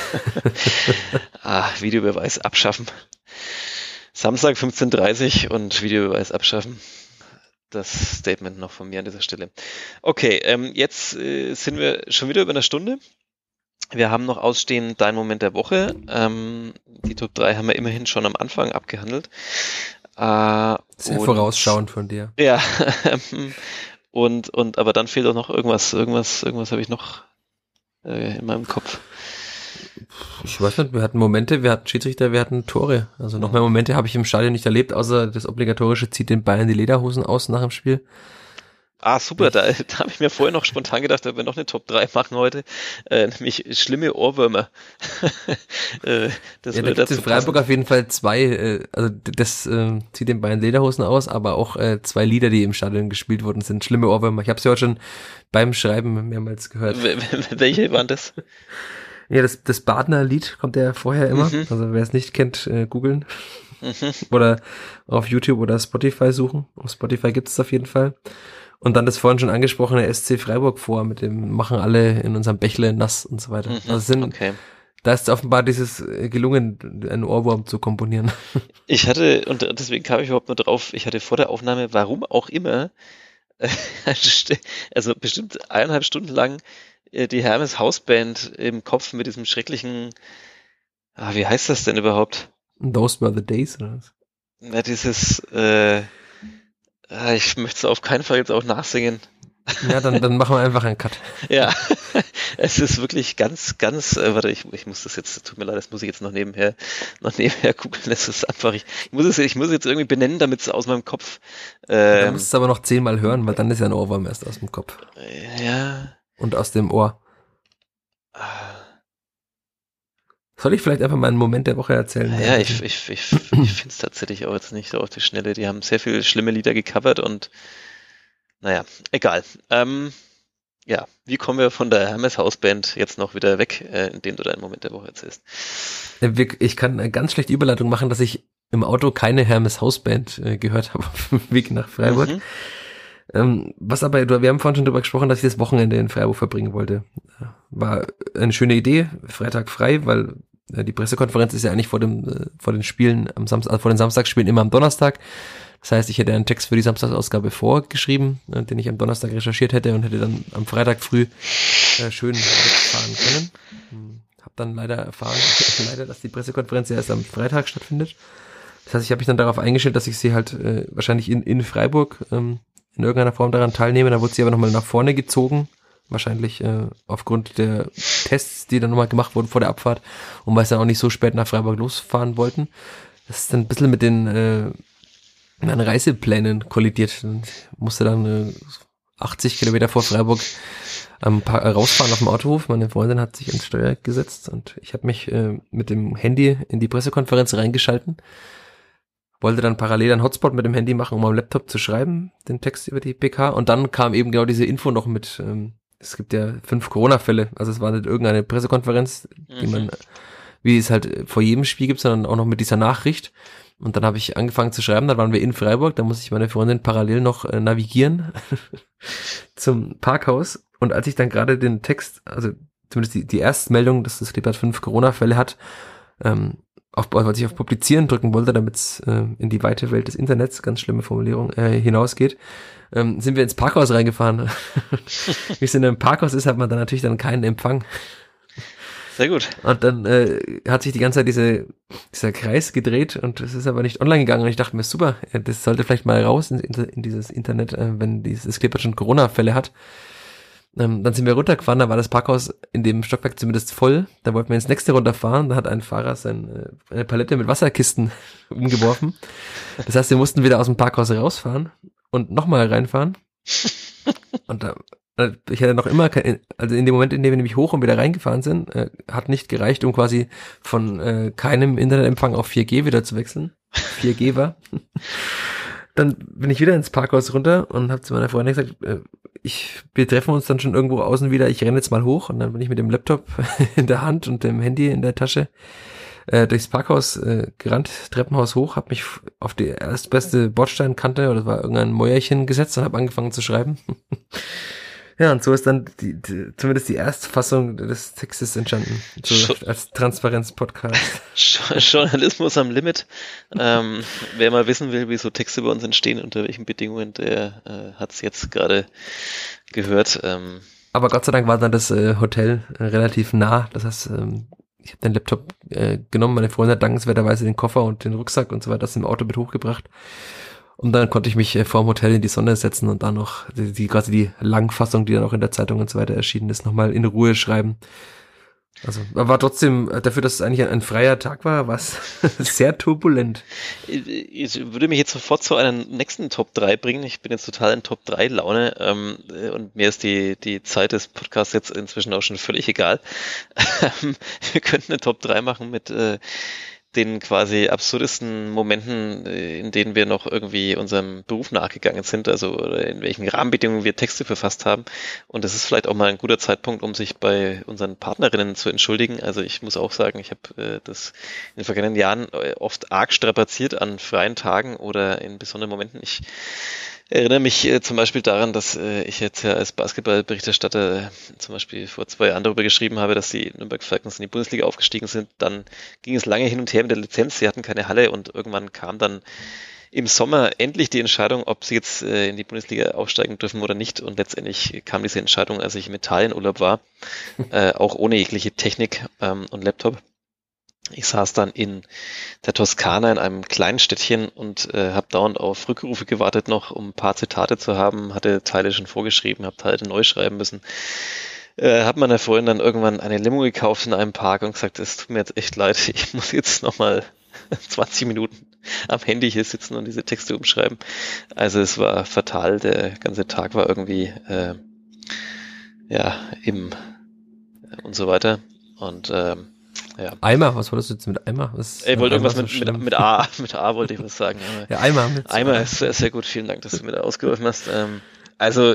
[laughs] ah, Videobeweis abschaffen? Samstag 15.30 und Videobeweis abschaffen. Das Statement noch von mir an dieser Stelle. Okay, ähm, jetzt äh, sind wir schon wieder über eine Stunde. Wir haben noch ausstehend Dein Moment der Woche. Ähm, die Top 3 haben wir immerhin schon am Anfang abgehandelt. Äh, Sehr und- vorausschauend von dir. Ja, [laughs] und, und, aber dann fehlt auch noch irgendwas, irgendwas, irgendwas habe ich noch äh, in meinem Kopf. Ich weiß nicht, wir hatten Momente, wir hatten Schiedsrichter, wir hatten Tore. Also noch mehr Momente habe ich im Stadion nicht erlebt, außer das obligatorische zieht den Bayern die Lederhosen aus nach dem Spiel. Ah, super, da, [laughs] da habe ich mir vorher noch spontan gedacht, ob wir noch eine Top 3 machen heute, äh, nämlich schlimme Ohrwürmer. [laughs] äh, das ja, da gibt es dazu in Freiburg passen. auf jeden Fall zwei, äh, also das äh, zieht den Bayern Lederhosen aus, aber auch äh, zwei Lieder, die im Stadion gespielt wurden, sind schlimme Ohrwürmer. Ich habe sie heute schon beim Schreiben mehrmals gehört. Welche waren das? Ja, das, das Badner Lied kommt ja vorher immer. Mhm. Also wer es nicht kennt, äh, googeln. Mhm. oder auf YouTube oder Spotify suchen. Auf Spotify gibt es auf jeden Fall. Und dann das vorhin schon angesprochene SC Freiburg vor, mit dem machen alle in unserem Bächle nass und so weiter. Mhm, Also sind, Okay. da ist offenbar dieses äh, gelungen, einen Ohrwurm zu komponieren. [laughs] Ich hatte, und deswegen kam ich überhaupt nur drauf, ich hatte vor der Aufnahme, warum auch immer, [laughs] also bestimmt eineinhalb Stunden lang äh, die Hermes Hausband im Kopf mit diesem schrecklichen, ah, wie heißt das denn überhaupt? Those were the days, oder was? Na, dieses, äh, ich möchte es auf keinen Fall jetzt auch nachsingen. Ja, dann, dann machen wir einfach einen Cut. [laughs] Ja, [laughs] es ist wirklich ganz, ganz, äh, warte, ich, ich muss das jetzt, tut mir leid, das muss ich jetzt noch nebenher, [laughs] noch nebenher googeln, das ist einfach, ich, ich muss es, ich muss es jetzt irgendwie benennen, damit es aus meinem Kopf, ähm, musst du es aber noch zehnmal hören, weil dann ist ja ein Ohrwurm erst aus dem Kopf. ja, Und aus dem Ohr. ah, Soll ich vielleicht einfach mal einen Moment der Woche erzählen? ja, ich, ich, ich, ich finde es tatsächlich auch jetzt nicht so auf die Schnelle, die haben sehr viele schlimme Lieder gecovert und, naja, egal, ähm, ja, wie kommen wir von der Hermes Hausband jetzt noch wieder weg, äh, indem du deinen Moment der Woche erzählst? Äh, Ich kann eine ganz schlechte Überleitung machen, dass ich im Auto keine Hermes Hausband äh, gehört habe auf dem Weg nach Freiburg. Mhm. Ähm, was aber, wir haben vorhin schon darüber gesprochen, dass ich das Wochenende in Freiburg verbringen wollte. Äh, War eine schöne Idee, Freitag frei, weil äh, die Pressekonferenz ist ja eigentlich vor dem, äh, vor den Spielen am Samstag, also vor den Samstagsspielen immer am Donnerstag. Das heißt, ich hätte einen Text für die Samstagsausgabe vorgeschrieben, den ich am Donnerstag recherchiert hätte und hätte dann am Freitag früh äh, schön wegfahren können. Hm, Hab dann leider erfahren, [laughs] leider, dass die Pressekonferenz ja erst am Freitag stattfindet. Das heißt, ich habe mich dann darauf eingestellt, dass ich sie halt äh, wahrscheinlich in, in Freiburg ähm, in irgendeiner Form daran teilnehme. Da wurde sie aber nochmal nach vorne gezogen wahrscheinlich äh, aufgrund der Tests, die dann nochmal gemacht wurden vor der Abfahrt und weil sie dann auch nicht so spät nach Freiburg losfahren wollten. Das ist dann ein bisschen mit den äh, meinen Reiseplänen kollidiert. Und musste dann äh, 80 Kilometer vor Freiburg ähm, rausfahren auf dem Autohof. Meine Freundin hat sich ins Steuer gesetzt und ich habe mich äh, mit dem Handy in die Pressekonferenz reingeschalten. Wollte dann parallel einen Hotspot mit dem Handy machen, um am Laptop zu schreiben, den Text über die PK. Und dann kam eben genau diese Info noch mit, ähm, es gibt ja fünf Corona-Fälle. Also es war nicht irgendeine Pressekonferenz, die man, mhm. wie es halt vor jedem Spiel gibt, sondern auch noch mit dieser Nachricht. Und dann habe ich angefangen zu schreiben, dann waren wir in Freiburg, da muss ich meine Freundin parallel noch äh, navigieren [laughs] zum Parkhaus. Und als ich dann gerade den Text, also zumindest die, die Erstmeldung, dass das Kleeblatt fünf Corona-Fälle hat, ähm, auf, als ich auf Publizieren drücken wollte, damit es äh, in die weite Welt des Internets, ganz schlimme Formulierung, äh, hinausgeht, ähm, sind wir ins Parkhaus reingefahren. [laughs] Wie es in einem Parkhaus ist, hat man dann natürlich dann keinen Empfang. Sehr gut. Und dann äh, hat sich die ganze Zeit diese, dieser Kreis gedreht und es ist aber nicht online gegangen. Und ich dachte mir, super, das sollte vielleicht mal raus in, in dieses Internet, äh, wenn dieses Clipper schon Corona-Fälle hat. Ähm, dann sind wir runtergefahren, da war das Parkhaus in dem Stockwerk zumindest voll. Da wollten wir ins nächste runterfahren, da hat ein Fahrer sein, äh, eine Palette mit Wasserkisten [laughs] umgeworfen. Das heißt, wir mussten wieder aus dem Parkhaus rausfahren und nochmal reinfahren. [laughs] Und da, äh, ich hatte noch immer, kein, also in dem Moment, in dem wir nämlich hoch und wieder reingefahren sind, äh, hat nicht gereicht, um quasi von äh, keinem Internetempfang auf 4G wieder zu wechseln. 4G war. Dann bin ich wieder ins Parkhaus runter und habe zu meiner Freundin gesagt, äh, ich, wir treffen uns dann schon irgendwo außen wieder, ich renne jetzt mal hoch und dann bin ich mit dem Laptop [laughs] in der Hand und dem Handy in der Tasche äh, durchs Parkhaus äh, gerannt, Treppenhaus hoch, habe mich auf die erstbeste Bordsteinkante oder war irgendein Mäuerchen gesetzt und habe angefangen zu schreiben. [laughs] Ja, und so ist dann die, die, zumindest die Erstfassung des Textes entstanden. So als Transparenz-Podcast. [laughs] Journalismus am Limit. Ähm, wer mal wissen will, wie so Texte bei uns entstehen, unter welchen Bedingungen, der äh, hat es jetzt gerade gehört. Ähm. Aber Gott sei Dank war dann das äh, Hotel äh, relativ nah. Das heißt, ähm, ich habe den Laptop äh, genommen, meine Freundin hat dankenswerterweise den Koffer und den Rucksack und so weiter das im Auto mit hochgebracht. Und dann konnte ich mich äh, vor dem Hotel in die Sonne setzen und dann noch die, die quasi die Langfassung, die dann auch in der Zeitung und so weiter erschienen ist, nochmal in Ruhe schreiben. Also war trotzdem, äh, dafür, dass es eigentlich ein, ein freier Tag war, es [laughs] sehr turbulent. Ich würde mich jetzt sofort zu einer nächsten Top 3 bringen. Ich bin jetzt total in Top 3 Laune ähm, und mir ist die, die Zeit des Podcasts jetzt inzwischen auch schon völlig egal. [laughs] Wir könnten eine Top 3 machen mit äh, den quasi absurdesten Momenten, äh, in denen wir noch irgendwie unserem Beruf nachgegangen sind, also in welchen Rahmenbedingungen wir Texte verfasst haben. Und das ist vielleicht auch mal ein guter Zeitpunkt, um sich bei unseren Partnerinnen zu entschuldigen. Also ich muss auch sagen, ich habe äh, das in den vergangenen Jahren äh, oft arg strapaziert an freien Tagen oder in besonderen Momenten. Ich erinnere mich äh, zum Beispiel daran, dass äh, ich jetzt ja als Basketballberichterstatter äh, zum Beispiel vor zwei Jahren darüber geschrieben habe, dass die Nürnberg Falcons in die Bundesliga aufgestiegen sind. Dann ging es lange hin und her mit der Lizenz. Sie hatten keine Halle und irgendwann kam dann im Sommer endlich die Entscheidung, ob sie jetzt äh, in die Bundesliga aufsteigen dürfen oder nicht. Und letztendlich kam diese Entscheidung, als ich im Italienurlaub war, [laughs] äh, auch ohne jegliche Technik ähm, und Laptop. Ich saß dann in der Toskana in einem kleinen Städtchen und äh, habe dauernd auf Rückrufe gewartet noch, um ein paar Zitate zu haben, hatte Teile schon vorgeschrieben, habe Teile neu schreiben müssen. Äh, habe meiner Freundin dann irgendwann eine Limo gekauft in einem Park und gesagt, es tut mir jetzt echt leid, [laughs] ich muss jetzt nochmal 20 [laughs] Minuten am Handy hier sitzen und diese Texte umschreiben. Also es war fatal, der ganze Tag war irgendwie äh, ja eben und so weiter. Und ähm, ja. Eimer, was wolltest du jetzt mit Eimer? Was ich wollte irgendwas mit, mit, mit, A, [laughs] mit A wollte ich was sagen. ja, Eimer. Mit Eimer ist sehr, sehr gut, vielen Dank, dass du mir da ausgeholfen hast. Ähm, also,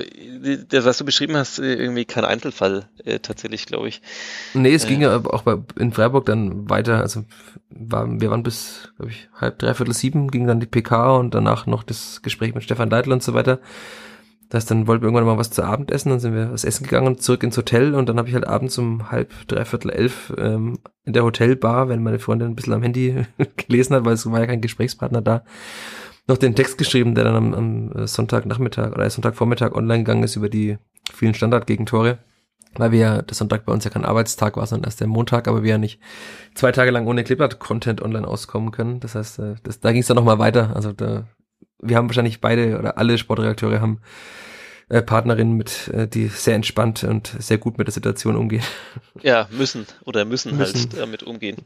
das, was du beschrieben hast, irgendwie kein Einzelfall, äh, tatsächlich, glaube ich. Nee, es äh, ging ja auch bei, in Freiburg dann weiter, also war, wir waren bis, glaube ich, halb, dreiviertel sieben, ging dann die PK und danach noch das Gespräch mit Stefan Leitl und so weiter. Das dann wollten wir irgendwann mal was zu Abend essen, dann sind wir was essen gegangen, zurück ins Hotel und dann habe ich halt abends um halb, dreiviertel elf ähm, in der Hotelbar, wenn meine Freundin ein bisschen am Handy [laughs] gelesen hat, weil es war ja kein Gesprächspartner da, noch den Text geschrieben, der dann am, am Sonntagnachmittag oder Sonntagvormittag online gegangen ist über die vielen Standardgegentore. Weil wir ja, der Sonntag bei uns ja kein Arbeitstag war, sondern erst der Montag, aber wir ja nicht zwei Tage lang ohne Kleeblatt-Content online auskommen können. Das heißt, äh, das, da ging es dann nochmal weiter. Also da, wir haben wahrscheinlich beide oder alle Sportredakteure haben äh, Partnerin mit, äh, die sehr entspannt und sehr gut mit der Situation umgeht. Ja, müssen oder müssen, halt müssen. halt damit umgehen.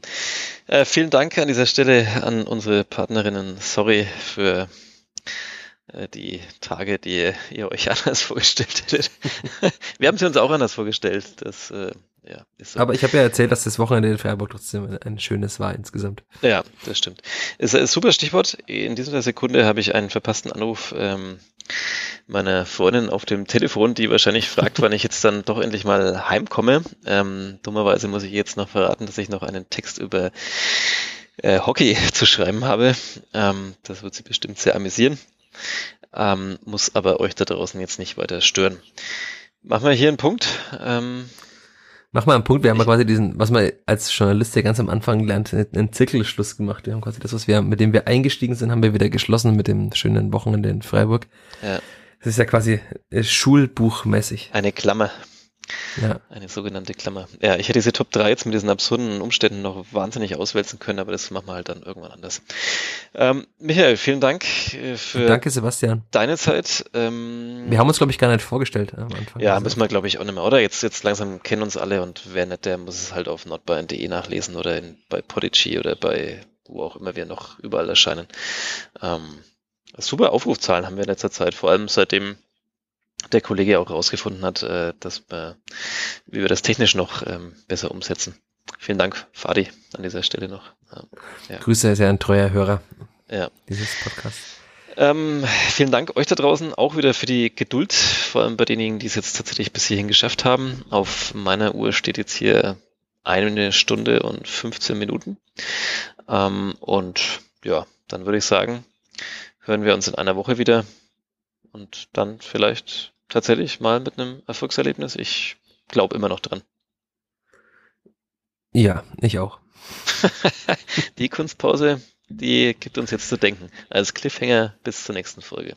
Äh, vielen Dank an dieser Stelle an unsere Partnerinnen. Sorry für äh, die Tage, die ihr euch [laughs] anders vorgestellt hättet. [laughs] Wir haben sie uns auch anders vorgestellt. Das, äh, ja, ist so. Aber ich habe ja erzählt, dass das Wochenende in Freiburg trotzdem ein schönes war insgesamt. Ja, das stimmt. Ist ein super Stichwort. In dieser Sekunde habe ich einen verpassten Anruf ähm, meiner Freundin auf dem Telefon, die wahrscheinlich fragt, wann ich jetzt dann doch endlich mal heimkomme. Ähm, dummerweise muss ich jetzt noch verraten, dass ich noch einen Text über äh, Hockey [laughs] zu schreiben habe. Ähm, das wird sie bestimmt sehr amüsieren ähm, muss aber euch da draußen jetzt nicht weiter stören. Machen wir hier einen Punkt. Ähm, Mach mal einen Punkt. Wir haben quasi diesen, was man als Journalist ja ganz am Anfang lernt, einen Zirkelschluss gemacht. Wir haben quasi das, was wir, mit dem wir eingestiegen sind, haben wir wieder geschlossen mit dem schönen Wochenende in Freiburg. Ja. Das ist ja quasi äh, schulbuchmäßig. Eine Klammer. Ja. Eine sogenannte Klammer. Ja, ich hätte diese Top 3 jetzt mit diesen absurden Umständen noch wahnsinnig auswälzen können, aber das machen wir halt dann irgendwann anders. Ähm, Michael, vielen Dank äh, für Danke, Sebastian. deine Zeit. Ähm, wir haben uns, glaube ich, gar nicht vorgestellt am Anfang. Ja, also. müssen wir, glaube ich, auch nicht mehr, oder? Jetzt, jetzt langsam kennen uns alle und wer nicht, der muss es halt auf nordbayern.de nachlesen oder in, bei Podigy oder bei wo auch immer wir noch überall erscheinen. Ähm, super Aufrufzahlen haben wir in letzter Zeit, vor allem seitdem der Kollege auch herausgefunden hat, äh, dass wir, wie wir das technisch noch ähm, besser umsetzen. Vielen Dank, Fadi, an dieser Stelle noch. Ja. Grüße, ist ja ein treuer Hörer ja. dieses Podcasts. Ähm, vielen Dank euch da draußen auch wieder für die Geduld, vor allem bei denjenigen, die es jetzt tatsächlich bis hierhin geschafft haben. Auf meiner Uhr steht jetzt hier eine Stunde und 15 Minuten. Ähm, und ja, dann würde ich sagen, hören wir uns in einer Woche wieder und dann vielleicht tatsächlich mal mit einem Erfolgserlebnis. Ich glaube immer noch dran. Ja, ich auch. [laughs] die Kunstpause, die gibt uns jetzt zu denken. Als Cliffhanger bis zur nächsten Folge.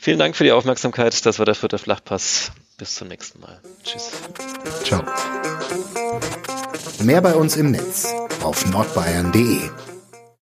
Vielen Dank für die Aufmerksamkeit. Das war der vierte Flachpass. Bis zum nächsten Mal. Tschüss. Ciao. Mehr bei uns im Netz auf nordbayern.de